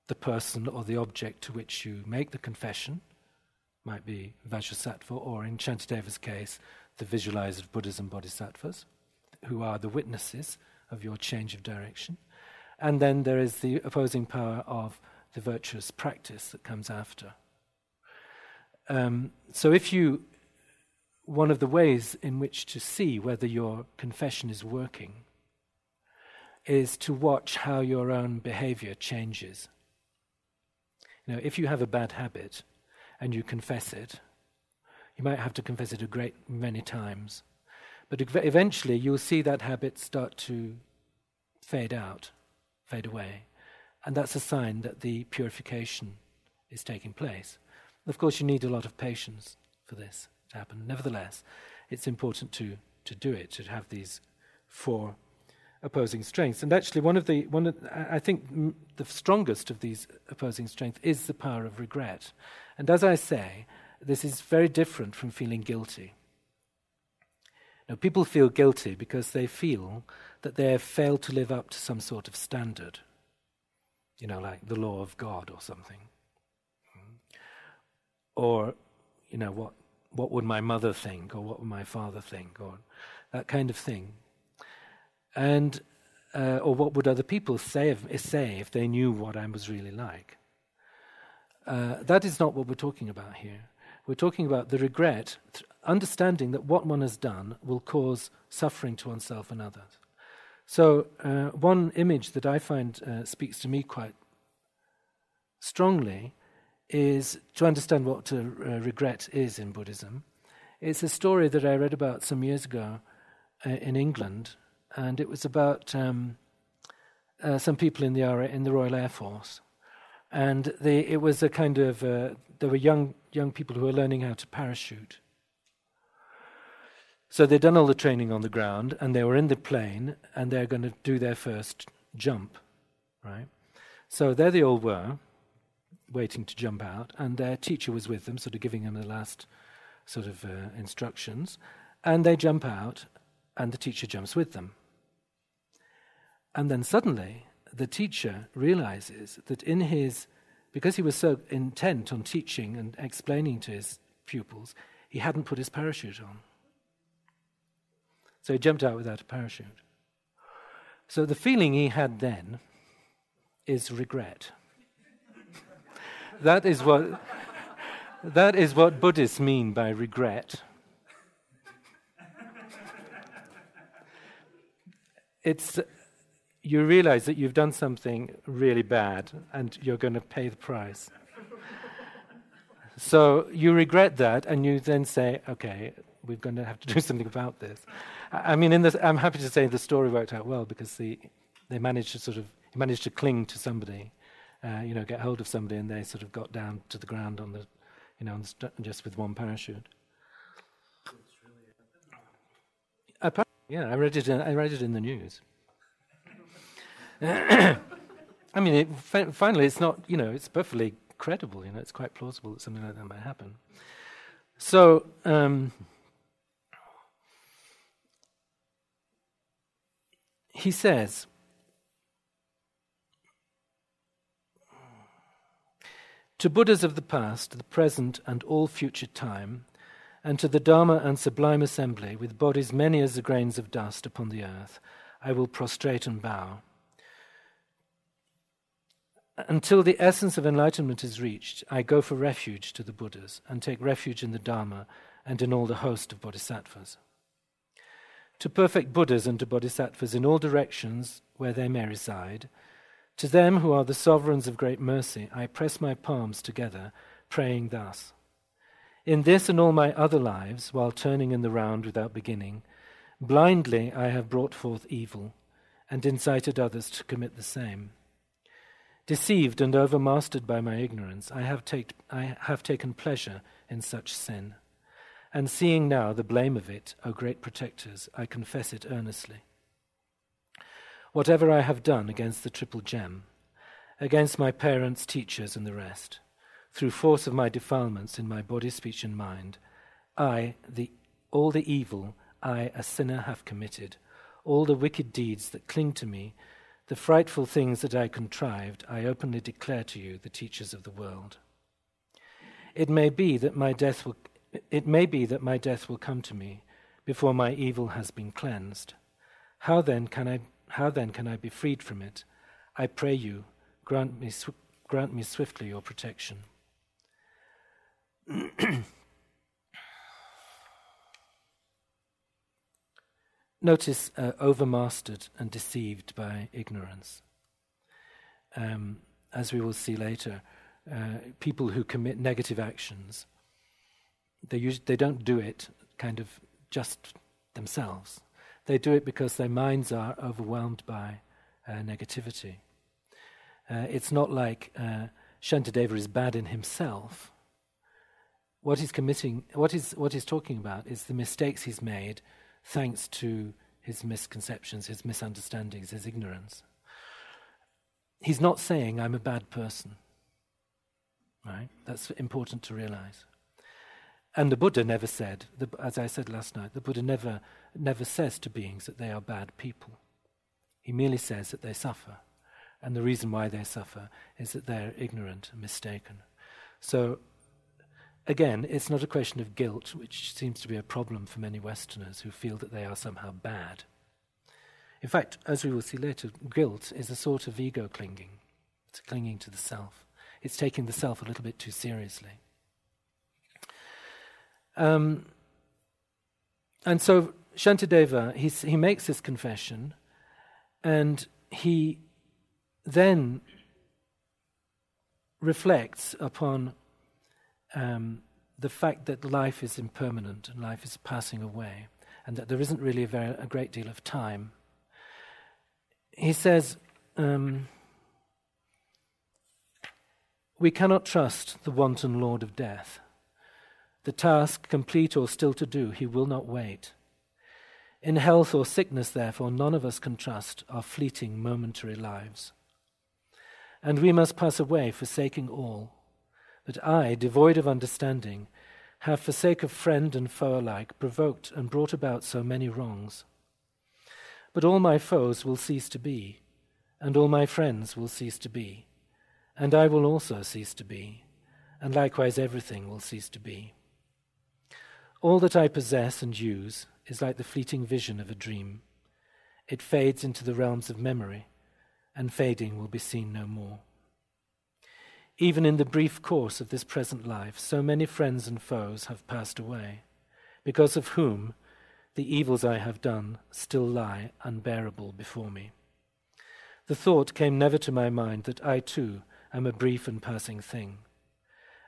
the person or the object to which you make the confession, might be Vajrasattva, or in Shantideva's case, the visualizer of Buddhism bodhisattvas, who are the witnesses of your change of direction. And then there is the opposing power of the virtuous practice that comes after. Um, so if you one of the ways in which to see whether your confession is working is to watch how your own behavior changes. You know, if you have a bad habit and you confess it, you might have to confess it a great many times. But eventually you'll see that habit start to fade out, fade away. And that's a sign that the purification is taking place. Of course, you need a lot of patience for this to happen. Nevertheless, it's important to, to do it, to have these four opposing strengths. And actually, one of the, one of, I think the strongest of these opposing strengths is the power of regret. And as I say, this is very different from feeling guilty. Now, people feel guilty because they feel that they have failed to live up to some sort of standard, you know, like the law of God or something. Or, you know, what what would my mother think, or what would my father think, or that kind of thing. And, uh, or what would other people say if, say if they knew what I was really like. Uh, that is not what we're talking about here. We're talking about the regret, understanding that what one has done will cause suffering to oneself and others. So, uh, one image that I find uh, speaks to me quite strongly is to understand what regret is in Buddhism. It's a story that I read about some years ago uh, in England, and it was about um, uh, some people in the in the Royal Air Force, and they, it was a kind of uh, there were young young people who were learning how to parachute. So they'd done all the training on the ground, and they were in the plane, and they're going to do their first jump, right? So there they all were waiting to jump out, and their teacher was with them, sort of giving them the last sort of uh, instructions. And they jump out, and the teacher jumps with them. And then suddenly, the teacher realizes that in his, because he was so intent on teaching and explaining to his pupils, he hadn't put his parachute on. So he jumped out without a parachute. So the feeling he had then is regret that is what that is what Buddhists mean by regret. It's you realize that you've done something really bad and you're going to pay the price. so you regret that and you then say, okay, we're going to have to do something about this. I mean, in this, I'm happy to say the story worked out well because the, they managed to sort of managed to cling to somebody uh, you know, get hold of somebody, and they sort of got down to the ground on the, you know, st- just with one parachute. Apparently, yeah, I read it. In, I read it in the news. I mean, it, fi- finally, it's not. You know, it's perfectly credible. You know, it's quite plausible that something like that might happen. So. Um, he says, To Buddhas of the past, the present, and all future time, and to the Dharma and sublime assembly, with bodies many as the grains of dust upon the earth, I will prostrate and bow. Until the essence of enlightenment is reached, I go for refuge to the Buddhas and take refuge in the Dharma and in all the host of bodhisattvas. To perfect Buddhas and to bodhisattvas in all directions where they may reside, to them who are the sovereigns of great mercy, I press my palms together, praying thus In this and all my other lives, while turning in the round without beginning, blindly I have brought forth evil and incited others to commit the same. Deceived and overmastered by my ignorance, I have, take, I have taken pleasure in such sin. And seeing now the blame of it, O great protectors, I confess it earnestly. Whatever I have done against the triple gem, against my parents, teachers, and the rest, through force of my defilements in my body, speech, and mind, I, the, all the evil I, a sinner, have committed, all the wicked deeds that cling to me, the frightful things that I contrived, I openly declare to you, the teachers of the world. It may be that my death will, it may be that my death will come to me before my evil has been cleansed. How then can I, how then can I be freed from it? I pray you, grant me, grant me swiftly your protection. Notice uh, overmastered and deceived by ignorance. Um, as we will see later, uh, people who commit negative actions, they, us- they don't do it kind of just themselves. They do it because their minds are overwhelmed by uh, negativity. Uh, it's not like uh, Shantideva is bad in himself. What he's committing, what he's, what he's talking about is the mistakes he's made thanks to his misconceptions, his misunderstandings, his ignorance. He's not saying, I'm a bad person. Right? That's important to realize. And the Buddha never said, the, as I said last night, the Buddha never, never says to beings that they are bad people. He merely says that they suffer. And the reason why they suffer is that they're ignorant and mistaken. So Again, it's not a question of guilt, which seems to be a problem for many Westerners who feel that they are somehow bad. In fact, as we will see later, guilt is a sort of ego clinging. It's clinging to the self. It's taking the self a little bit too seriously. Um, and so Shantideva, he makes this confession, and he then reflects upon um, the fact that life is impermanent and life is passing away, and that there isn't really a, very, a great deal of time. He says, um, We cannot trust the wanton Lord of death. The task, complete or still to do, he will not wait. In health or sickness, therefore, none of us can trust our fleeting momentary lives. And we must pass away, forsaking all but I, devoid of understanding, have, for sake of friend and foe alike, provoked and brought about so many wrongs. But all my foes will cease to be, and all my friends will cease to be, and I will also cease to be, and likewise everything will cease to be. All that I possess and use is like the fleeting vision of a dream. It fades into the realms of memory, and fading will be seen no more. Even in the brief course of this present life, so many friends and foes have passed away, because of whom the evils I have done still lie unbearable before me. The thought came never to my mind that I too am a brief and passing thing.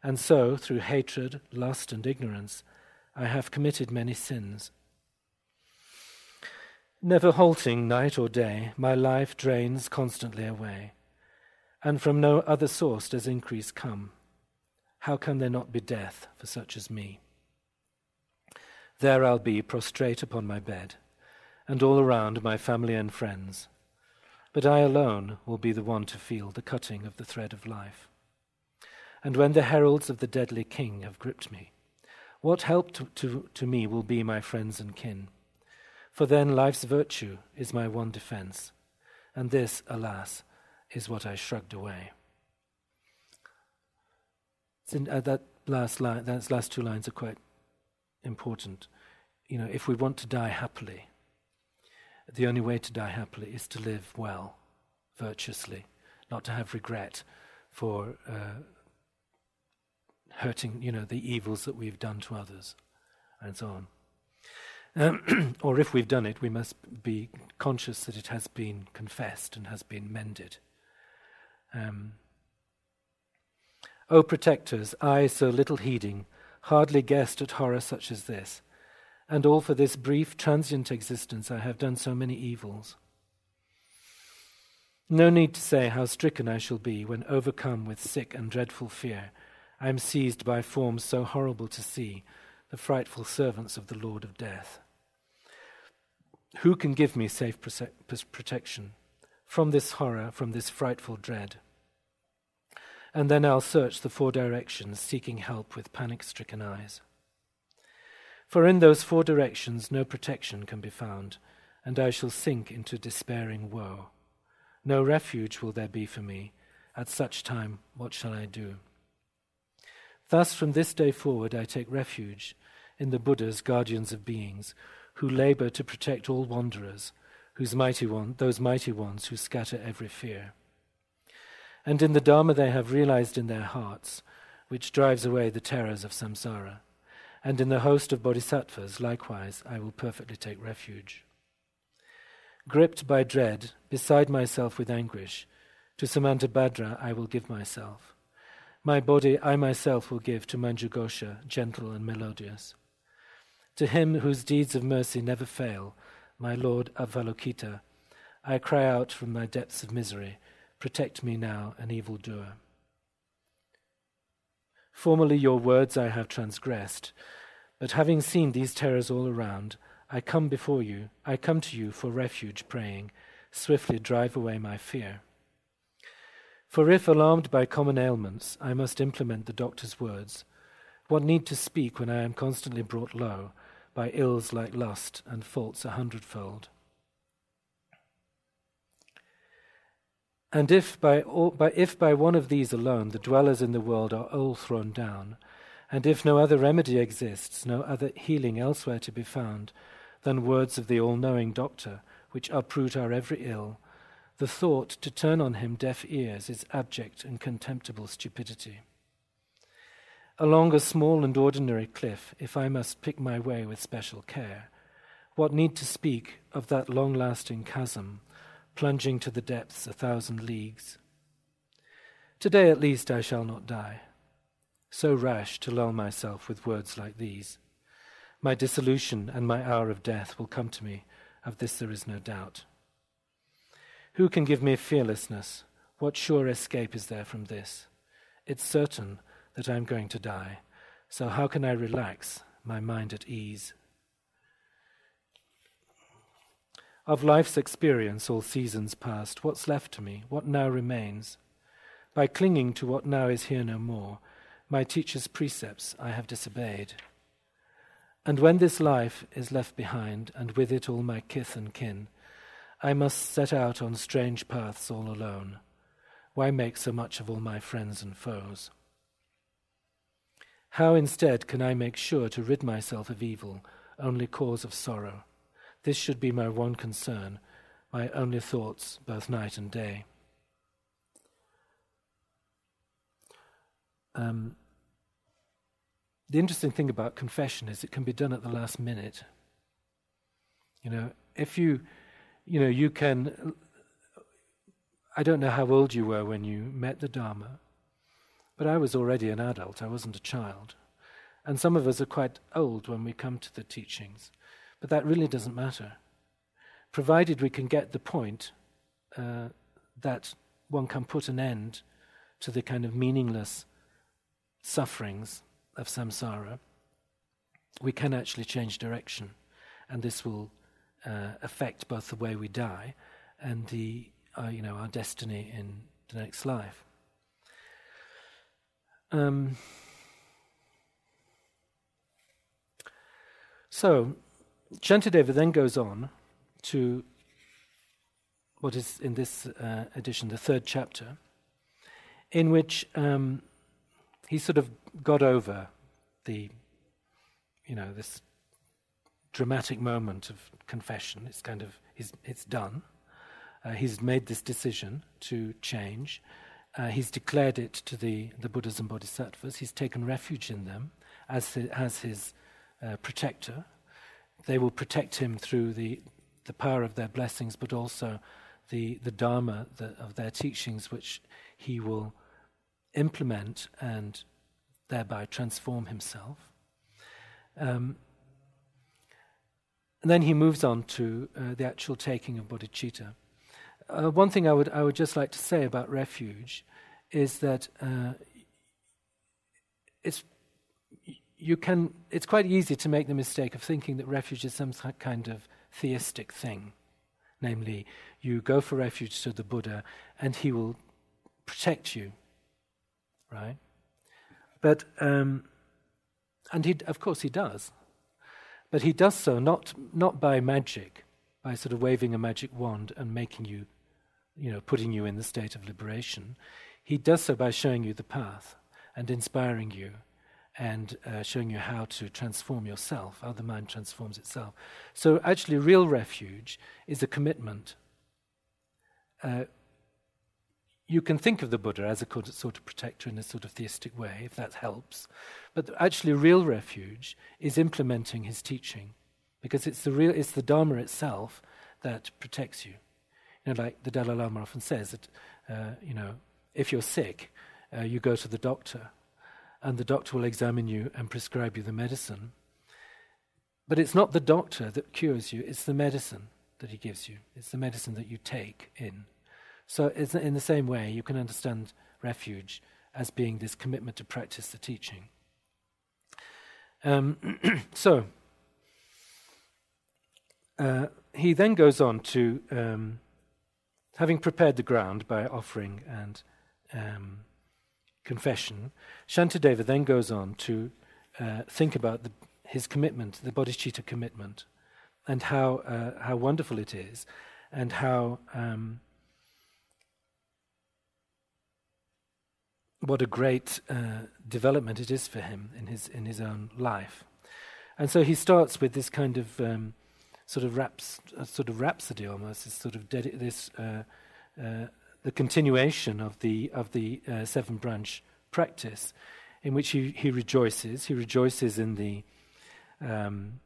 And so, through hatred, lust, and ignorance, I have committed many sins. Never halting night or day, my life drains constantly away and from no other source does increase come. How can there not be death for such as me? There I'll be prostrate upon my bed, and all around my family and friends. But I alone will be the one to feel the cutting of the thread of life. And when the heralds of the deadly king have gripped me, what help to, to, to me will be my friends and kin? For then life's virtue is my one defense, and this, alas, is what I shrugged away. Uh, that last line, those last two lines are quite important. You know, if we want to die happily, the only way to die happily is to live well, virtuously, not to have regret for uh, hurting, you know, the evils that we've done to others, and so on. Um, or if we've done it, we must be conscious that it has been confessed and has been mended. Um, o protectors, I so little heeding, hardly guessed at horror such as this, and all for this brief, transient existence I have done so many evils. No need to say how stricken I shall be when, overcome with sick and dreadful fear, I am seized by forms so horrible to see, the frightful servants of the Lord of Death. Who can give me safe protection from this horror, from this frightful dread? And then I'll search the four directions, seeking help with panic stricken eyes. For in those four directions no protection can be found, and I shall sink into despairing woe. No refuge will there be for me. At such time, what shall I do? Thus, from this day forward, I take refuge in the Buddhas, guardians of beings, who labor to protect all wanderers, whose mighty one, those mighty ones who scatter every fear. And in the Dharma they have realized in their hearts, which drives away the terrors of samsara. And in the host of bodhisattvas, likewise, I will perfectly take refuge. Gripped by dread, beside myself with anguish, to Samantabhadra I will give myself. My body I myself will give to Manjughosha, gentle and melodious. To him whose deeds of mercy never fail, my Lord Avalokita, I cry out from my depths of misery, protect me now, an evildoer. Formerly your words I have transgressed, but having seen these terrors all around, I come before you, I come to you for refuge, praying, swiftly drive away my fear. For if, alarmed by common ailments, I must implement the doctor's words, what need to speak when I am constantly brought low by ills like lust and faults a hundredfold. And if by, all, by, if by one of these alone the dwellers in the world are all thrown down, and if no other remedy exists, no other healing elsewhere to be found than words of the all knowing doctor, which uproot our every ill, the thought to turn on him deaf ears is abject and contemptible stupidity. Along a small and ordinary cliff, if I must pick my way with special care, what need to speak of that long lasting chasm, plunging to the depths a thousand leagues? Today at least I shall not die. So rash to lull myself with words like these. My dissolution and my hour of death will come to me, of this there is no doubt. Who can give me fearlessness? What sure escape is there from this? It's certain that I'm going to die. So, how can I relax my mind at ease? Of life's experience, all seasons past, what's left to me? What now remains? By clinging to what now is here no more, my teacher's precepts I have disobeyed. And when this life is left behind, and with it all my kith and kin, I must set out on strange paths all alone. Why make so much of all my friends and foes? How instead can I make sure to rid myself of evil, only cause of sorrow? This should be my one concern, my only thoughts both night and day. Um, the interesting thing about confession is it can be done at the last minute. You know, if you, you know, you can. I don't know how old you were when you met the Dharma, but I was already an adult, I wasn't a child. And some of us are quite old when we come to the teachings, but that really doesn't matter. Provided we can get the point uh, that one can put an end to the kind of meaningless sufferings of samsara, we can actually change direction. And this will uh, affect both the way we die and the, uh, you know, our destiny in the next life. Um, so, Shantideva then goes on to what is in this uh, edition the third chapter, in which um, he sort of got over the, you know, this dramatic moment of confession. It's kind of it's done. Uh, he's made this decision to change. Uh, he's declared it to the, the Buddhas and Bodhisattvas. He's taken refuge in them as, as his uh, protector. They will protect him through the, the power of their blessings, but also the, the Dharma the, of their teachings, which he will implement and thereby transform himself. Um, and then he moves on to uh, the actual taking of bodhicitta. Uh, one thing I would, I would just like to say about refuge is that uh, it's, you can, it's quite easy to make the mistake of thinking that refuge is some kind of theistic thing. Namely, you go for refuge to the Buddha and he will protect you, right? But, um, and he, of course, he does. But he does so not, not by magic, by sort of waving a magic wand and making you, you know, putting you in the state of liberation. He does so by showing you the path and inspiring you and uh, showing you how to transform yourself, how the mind transforms itself. So, actually, real refuge is a commitment. Uh, you can think of the Buddha as a sort of protector in a sort of theistic way, if that helps. But actually, real refuge is implementing his teaching, because it's the real, it's the Dharma itself that protects you. You know, like the Dalai Lama often says that, uh, you know, if you're sick, uh, you go to the doctor, and the doctor will examine you and prescribe you the medicine. But it's not the doctor that cures you; it's the medicine that he gives you. It's the medicine that you take in. So, in the same way, you can understand refuge as being this commitment to practice the teaching. Um, so, uh, he then goes on to, um, having prepared the ground by offering and um, confession, Shantideva then goes on to uh, think about the, his commitment, the bodhicitta commitment, and how, uh, how wonderful it is, and how um, what a great uh, development it is for him in his in his own life. And so he starts with this kind of um, sort of raps, sort of rhapsody almost, this sort of dedi- this uh, uh, the continuation of the of the uh, seven branch practice, in which he, he rejoices. He rejoices in the um,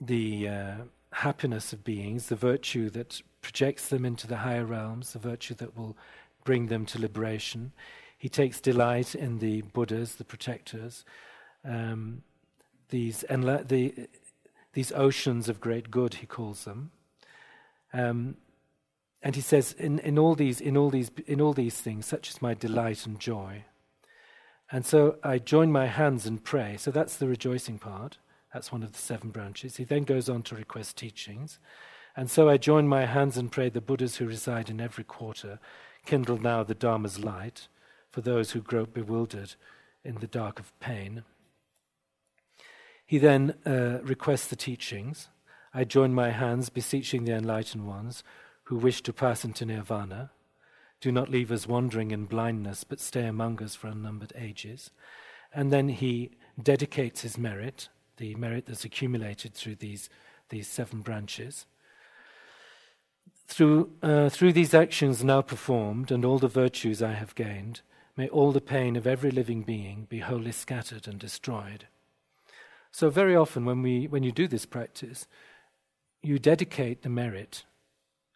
the uh, happiness of beings, the virtue that projects them into the higher realms, the virtue that will bring them to liberation. He takes delight in the Buddhas, the protectors, um, these, enla- the, these oceans of great good, he calls them. Um, and he says, in, in, all these, in, all these, in all these things, such is my delight and joy. And so I join my hands and pray. So that's the rejoicing part. That's one of the seven branches. He then goes on to request teachings. And so I join my hands and pray the Buddhas who reside in every quarter, kindle now the Dharma's light for those who grope bewildered in the dark of pain. He then uh, requests the teachings. I join my hands, beseeching the enlightened ones who wish to pass into nirvana. Do not leave us wandering in blindness, but stay among us for unnumbered ages. And then he dedicates his merit, the merit that's accumulated through these, these seven branches. Through, uh, through these actions now performed and all the virtues I have gained, May all the pain of every living being be wholly scattered and destroyed. So, very often when, we, when you do this practice, you dedicate the merit,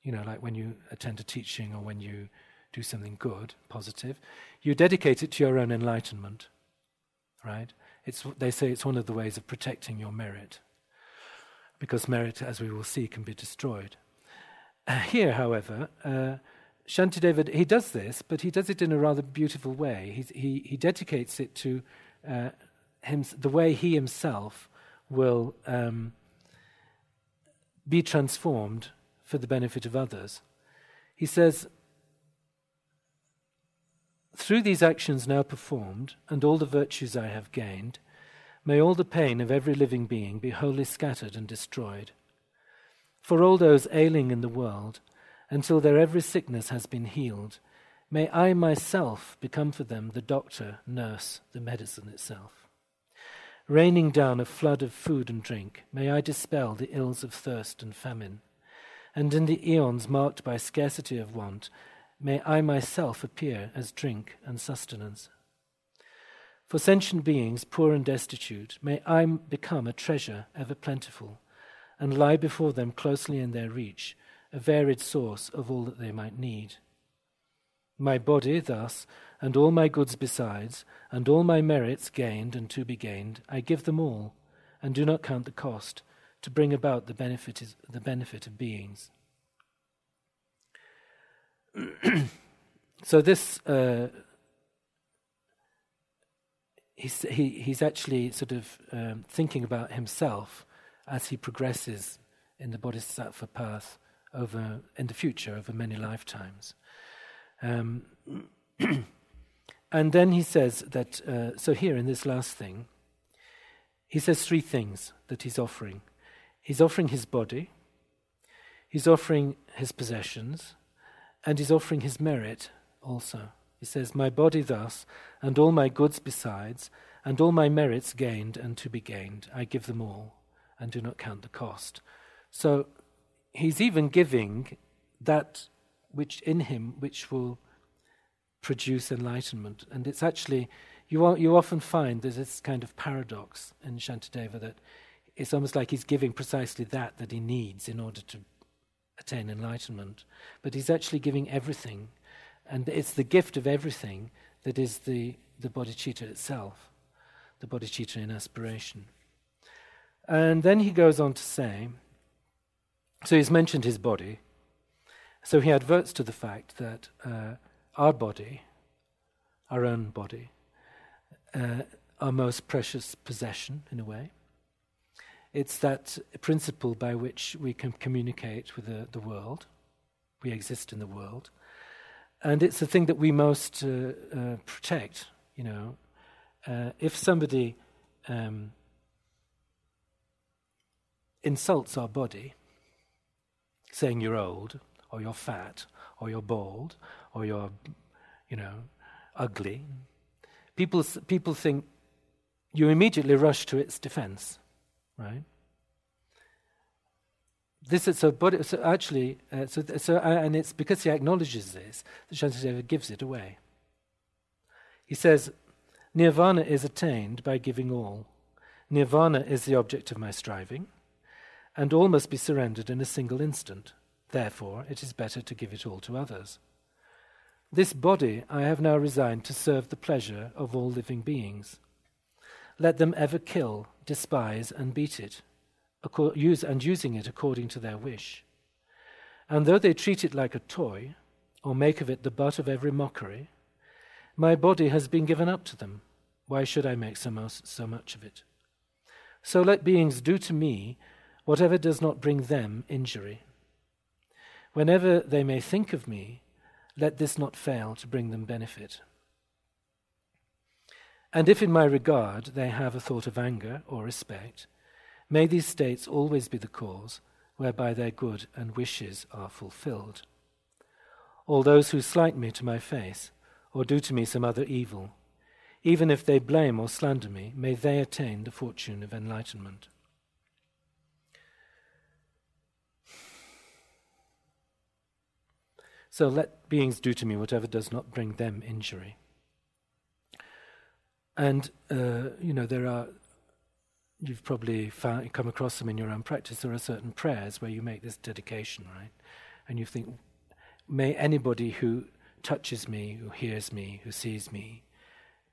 you know, like when you attend a teaching or when you do something good, positive, you dedicate it to your own enlightenment, right? It's, they say it's one of the ways of protecting your merit, because merit, as we will see, can be destroyed. Here, however, uh, Shantideva, he does this, but he does it in a rather beautiful way. He's, he, he dedicates it to uh, him, the way he himself will um, be transformed for the benefit of others. He says, Through these actions now performed, and all the virtues I have gained, may all the pain of every living being be wholly scattered and destroyed. For all those ailing in the world, until their every sickness has been healed. May I myself become for them the doctor, nurse, the medicine itself. Raining down a flood of food and drink, may I dispel the ills of thirst and famine. And in the eons marked by scarcity of want, may I myself appear as drink and sustenance. For sentient beings, poor and destitute, may I become a treasure ever plentiful, and lie before them closely in their reach, a varied source of all that they might need. My body, thus, and all my goods besides, and all my merits gained and to be gained, I give them all, and do not count the cost, to bring about the benefit, is, the benefit of beings. so this uh, he's he, he's actually sort of um, thinking about himself as he progresses in the bodhisattva path over in the future over many lifetimes. Um, and then he says that uh, so here in this last thing, he says three things that he's offering. He's offering his body, he's offering his possessions, and he's offering his merit also. He says, My body thus, and all my goods besides, and all my merits gained and to be gained, I give them all, and do not count the cost. So he's even giving that which in him which will produce enlightenment. And it's actually, you, you often find there's this kind of paradox in Shantideva that it's almost like he's giving precisely that that he needs in order to attain enlightenment. But he's actually giving everything and it's the gift of everything that is the, the bodhicitta itself, the bodhicitta in aspiration. And then he goes on to say so he's mentioned his body. So he adverts to the fact that uh, our body, our own body, uh, our most precious possession, in a way. It's that principle by which we can communicate with the, the world. We exist in the world and it's the thing that we most uh, uh, protect. You know, uh, if somebody um, insults our body, saying you're old, or you're fat, or you're bald, or you're, you know, ugly, people people think you immediately rush to its defense, right? This is so, but so actually, uh, so, so uh, and it's because he acknowledges this that Shantideva gives it away. He says, Nirvana is attained by giving all. Nirvana is the object of my striving, and all must be surrendered in a single instant. Therefore, it is better to give it all to others. This body I have now resigned to serve the pleasure of all living beings. Let them ever kill, despise, and beat it use, and using it according to their wish. And though they treat it like a toy, or make of it the butt of every mockery, my body has been given up to them. Why should I make so, much of it? So let beings do to me whatever does not bring them injury. Whenever they may think of me, let this not fail to bring them benefit. And if in my regard they have a thought of anger or respect, May these states always be the cause whereby their good and wishes are fulfilled. All those who slight me to my face, or do to me some other evil, even if they blame or slander me, may they attain the fortune of enlightenment. So let beings do to me whatever does not bring them injury. And, uh, you know, there are you've probably found, come across them in your own practice. There are certain prayers where you make this dedication, right? And you think, may anybody who touches me, who hears me, who sees me,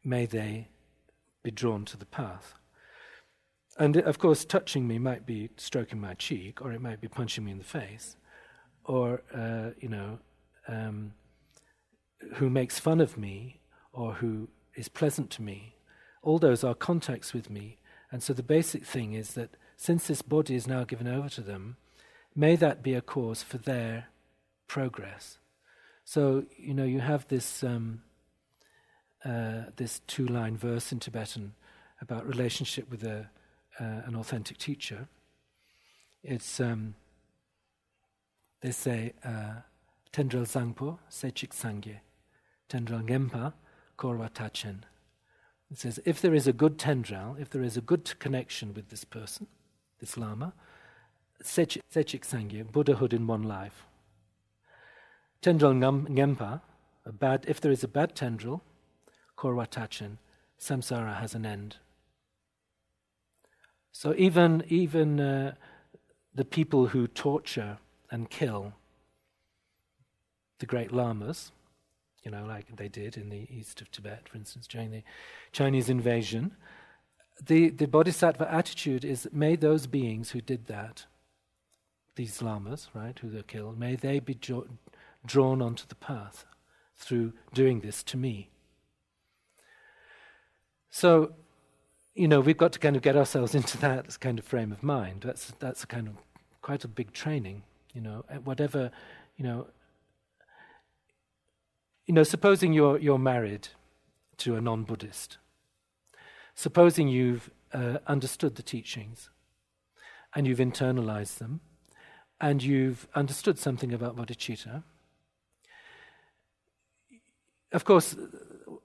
may they be drawn to the path. And of course, touching me might be stroking my cheek, or it might be punching me in the face, or, uh, you know, um, who makes fun of me, or who is pleasant to me. All those are contacts with me and so the basic thing is that since this body is now given over to them, may that be a cause for their progress. So, you know, you have this, um, uh, this two line verse in Tibetan about relationship with a, uh, an authentic teacher. It's, um, they say, uh, Tendrel Zangpo, Sechik Sangye, Tendrel Gempa, Korwa Tachen, It says, if there is a good tendrel, if there is a good connection with this person, this Lama, Sechik Sangye, Buddhahood in one life. Tendrel Ngempa, a bad, if there is a bad tendrel, Korwa Tachen, samsara has an end. So even, even uh, the people who torture and kill the great lamas, you know, like they did in the east of Tibet, for instance, during the Chinese invasion, the, the bodhisattva attitude is may those beings who did that, these lamas, right, who they killed, may they be jo- drawn onto the path through doing this to me. So, you know, we've got to kind of get ourselves into that kind of frame of mind. That's that's a kind of quite a big training, you know. Whatever, you know. You know, supposing you're you're married to a non-Buddhist. Supposing you've uh, understood the teachings, and you've internalized them, and you've understood something about bodhicitta. Of course,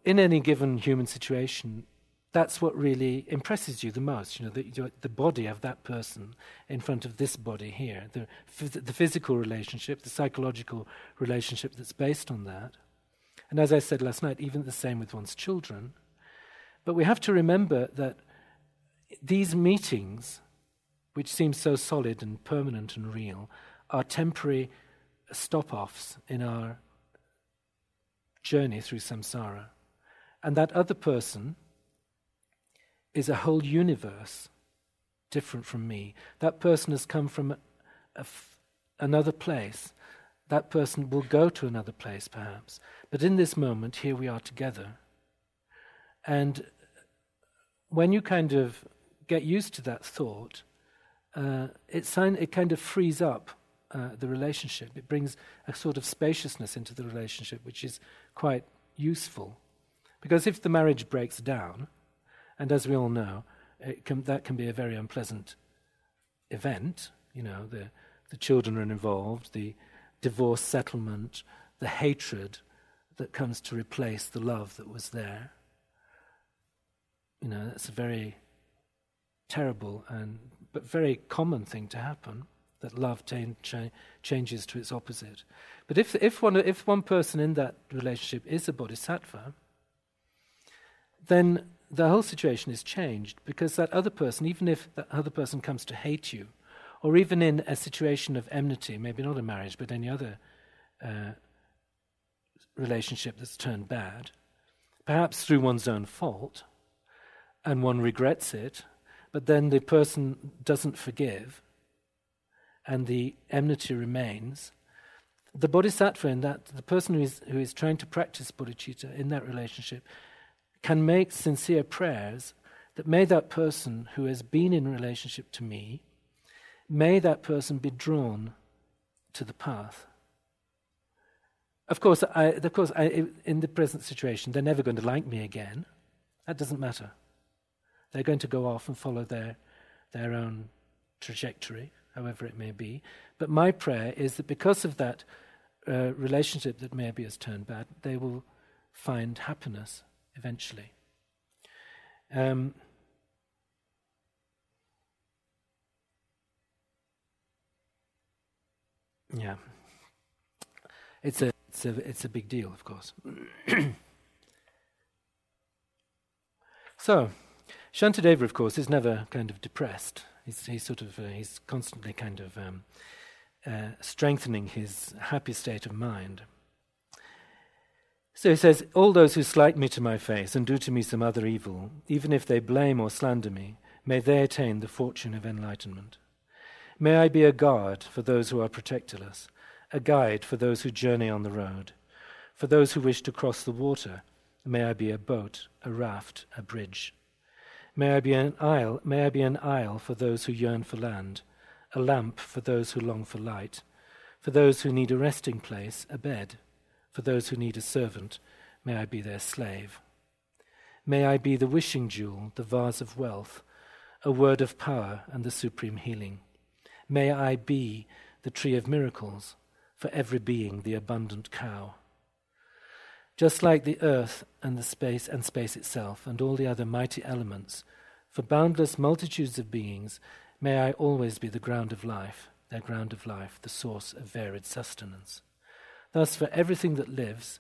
in any given human situation, that's what really impresses you the most. You know, the, the body of that person in front of this body here, the, the physical relationship, the psychological relationship that's based on that. And as I said last night, even the same with one's children. But we have to remember that these meetings, which seem so solid and permanent and real, are temporary stop offs in our journey through samsara. And that other person, is a whole universe different from me. That person has come from another place. That person will go to another place, perhaps. But in this moment, here we are together. And when you kind of get used to that thought, uh, it, sign, it kind of frees up uh, the relationship. It brings a sort of spaciousness into the relationship, which is quite useful. Because if the marriage breaks down, and as we all know, can, that can be a very unpleasant event. You know, the, the children are involved, the divorce settlement, the hatred that comes to replace the love that was there. You know, that's a very terrible and but very common thing to happen that love changes to its opposite. But if, if, one, if one person in that relationship is a bodhisattva, then the whole situation is changed because that other person, even if that other person comes to hate you, or even in a situation of enmity, maybe not a marriage, but any other uh, relationship that's turned bad, perhaps through one's own fault, and one regrets it, but then the person doesn't forgive, and the enmity remains. The bodhisattva in that, the person who is, who is trying to practice bodhicitta in that relationship, can make sincere prayers that may that person who has been in relationship to me, may that person be drawn to the path. Of course, I, of course I, in the present situation, they're never going to like me again. That doesn't matter. They're going to go off and follow their, their own trajectory, however it may be. But my prayer is that because of that uh, relationship that maybe has turned bad, they will find happiness eventually. Um, yeah, it's a it's a it's a big deal, of course. so, Shantideva, of course, is never kind of depressed. He's, he's sort of uh, he's constantly kind of um, uh, strengthening his happy state of mind. So he says, All those who slight me to my face and do to me some other evil, even if they blame or slander me, may they attain the fortune of enlightenment. May I be a guard for those who are protectorless, a guide for those who journey on the road. For those who wish to cross the water, may I be a boat, a raft, a bridge. May I be an isle, may I be an isle for those who yearn for land, a lamp for those who long for light, for those who need a resting place, a bed for those who need a servant, may I be their slave. May I be the wishing jewel, the vase of wealth, a word of power and the supreme healing. May I be the tree of miracles, for every being the abundant cow. just like the earth and the space and space itself and all the other mighty elements, for boundless multitudes of beings, may I always be the ground of life, their ground of life, the source of varied sustenance. Thus, for everything that lives,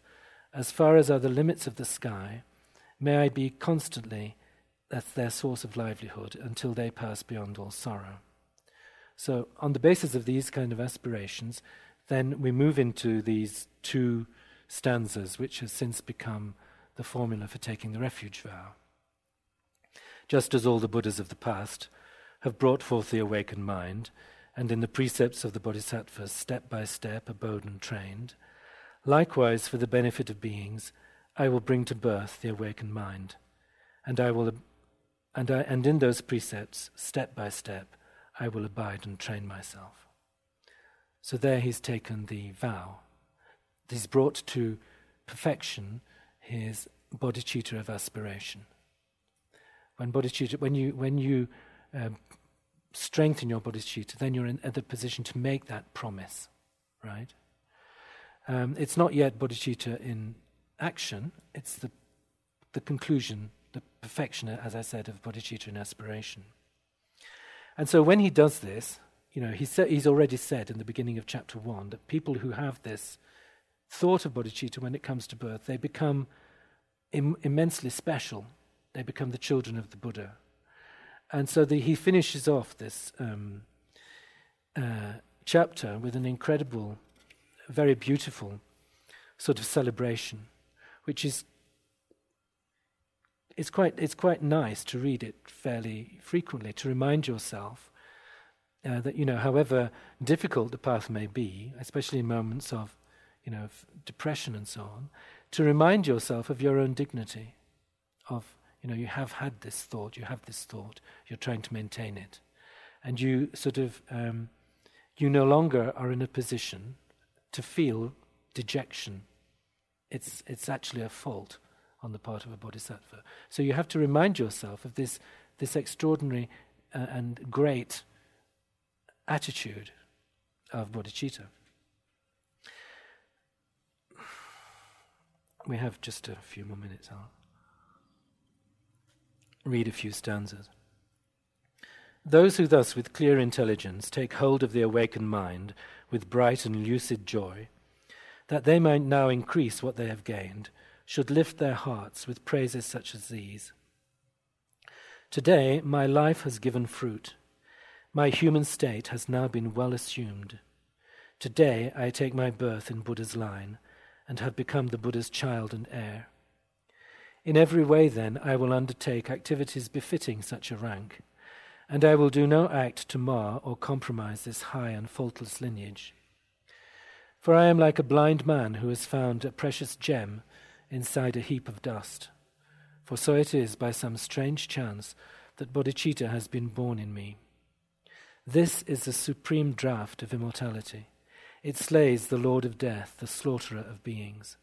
as far as are the limits of the sky, may I be constantly that's their source of livelihood until they pass beyond all sorrow. So, on the basis of these kind of aspirations, then we move into these two stanzas, which has since become the formula for taking the refuge vow. Just as all the Buddhas of the past have brought forth the awakened mind, and in the precepts of the Bodhisattvas, step by step, abode and trained, likewise for the benefit of beings, I will bring to birth the awakened mind, and I will, and I, and in those precepts, step by step, I will abide and train myself. So there he's taken the vow. He's brought to perfection his bodhicitta of aspiration. When bodhicitta, when you when you um, strengthen your bodhicitta, then you're in the position to make that promise, right? Um, it's not yet bodhicitta in action. It's the the conclusion, the perfection, as I said, of bodhicitta in aspiration. And so when he does this, you know, he sa- he's already said in the beginning of chapter one that people who have this thought of bodhicitta when it comes to birth, they become Im- immensely special. They become the children of the Buddha. And so the, he finishes off this um, uh, chapter with an incredible, very beautiful sort of celebration, which is it's quite, it's quite nice to read it fairly frequently, to remind yourself uh, that, you know, however difficult the path may be, especially in moments of, you know, depression and so on, to remind yourself of your own dignity, of, you know, you have had this thought, you have this thought, you're trying to maintain it. And you sort of, um, you no longer are in a position to feel dejection. It's, it's actually a fault on the part of a bodhisattva. So you have to remind yourself of this, this extraordinary uh, and great attitude of bodhicitta. We have just a few more minutes. I'll read a few stanzas. Those who thus, with clear intelligence, take hold of the awakened mind with bright and lucid joy, that they might now increase what they have gained, should lift their hearts with praises such as these. Today, my life has given fruit. My human state has now been well assumed. Today, I take my birth in Buddha's line and have become the Buddha's child and heir. In every way, then, I will undertake activities befitting such a rank, and I will do no act to mar or compromise this high and faultless lineage. For I am like a blind man who has found a precious gem inside a heap of dust. For so it is by some strange chance that bodhicitta has been born in me. This is the supreme draught of immortality. It slays the Lord of death, the slaughterer of beings,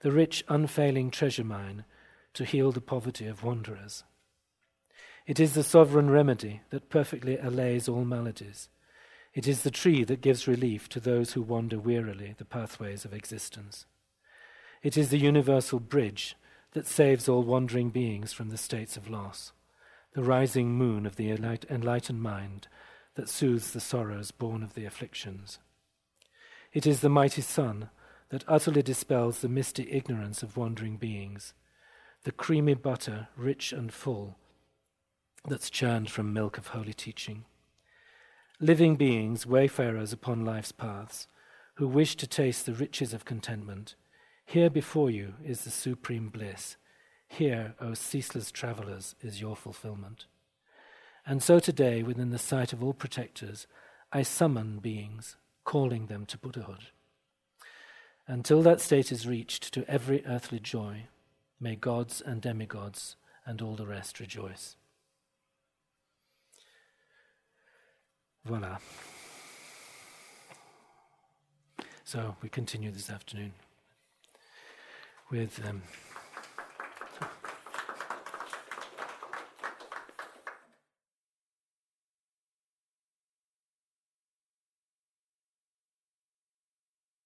the rich, unfailing treasure mine to heal the poverty of wanderers. It is the sovereign remedy that perfectly allays all maladies. It is the tree that gives relief to those who wander wearily the pathways of existence. It is the universal bridge that saves all wandering beings from the states of loss, the rising moon of the enlightened mind that soothes the sorrows born of the afflictions. It is the mighty sun that utterly dispels the misty ignorance of wandering beings, the creamy butter, rich and full, that's churned from milk of holy teaching. Living beings, wayfarers upon life's paths, who wish to taste the riches of contentment, here before you is the supreme bliss. Here, O ceaseless travellers, is your fulfillment. And so today, within the sight of all protectors, I summon beings, calling them to Buddhahood. Until that state is reached to every earthly joy, may gods and demigods and all the rest rejoice. Voila. So we continue this afternoon with um,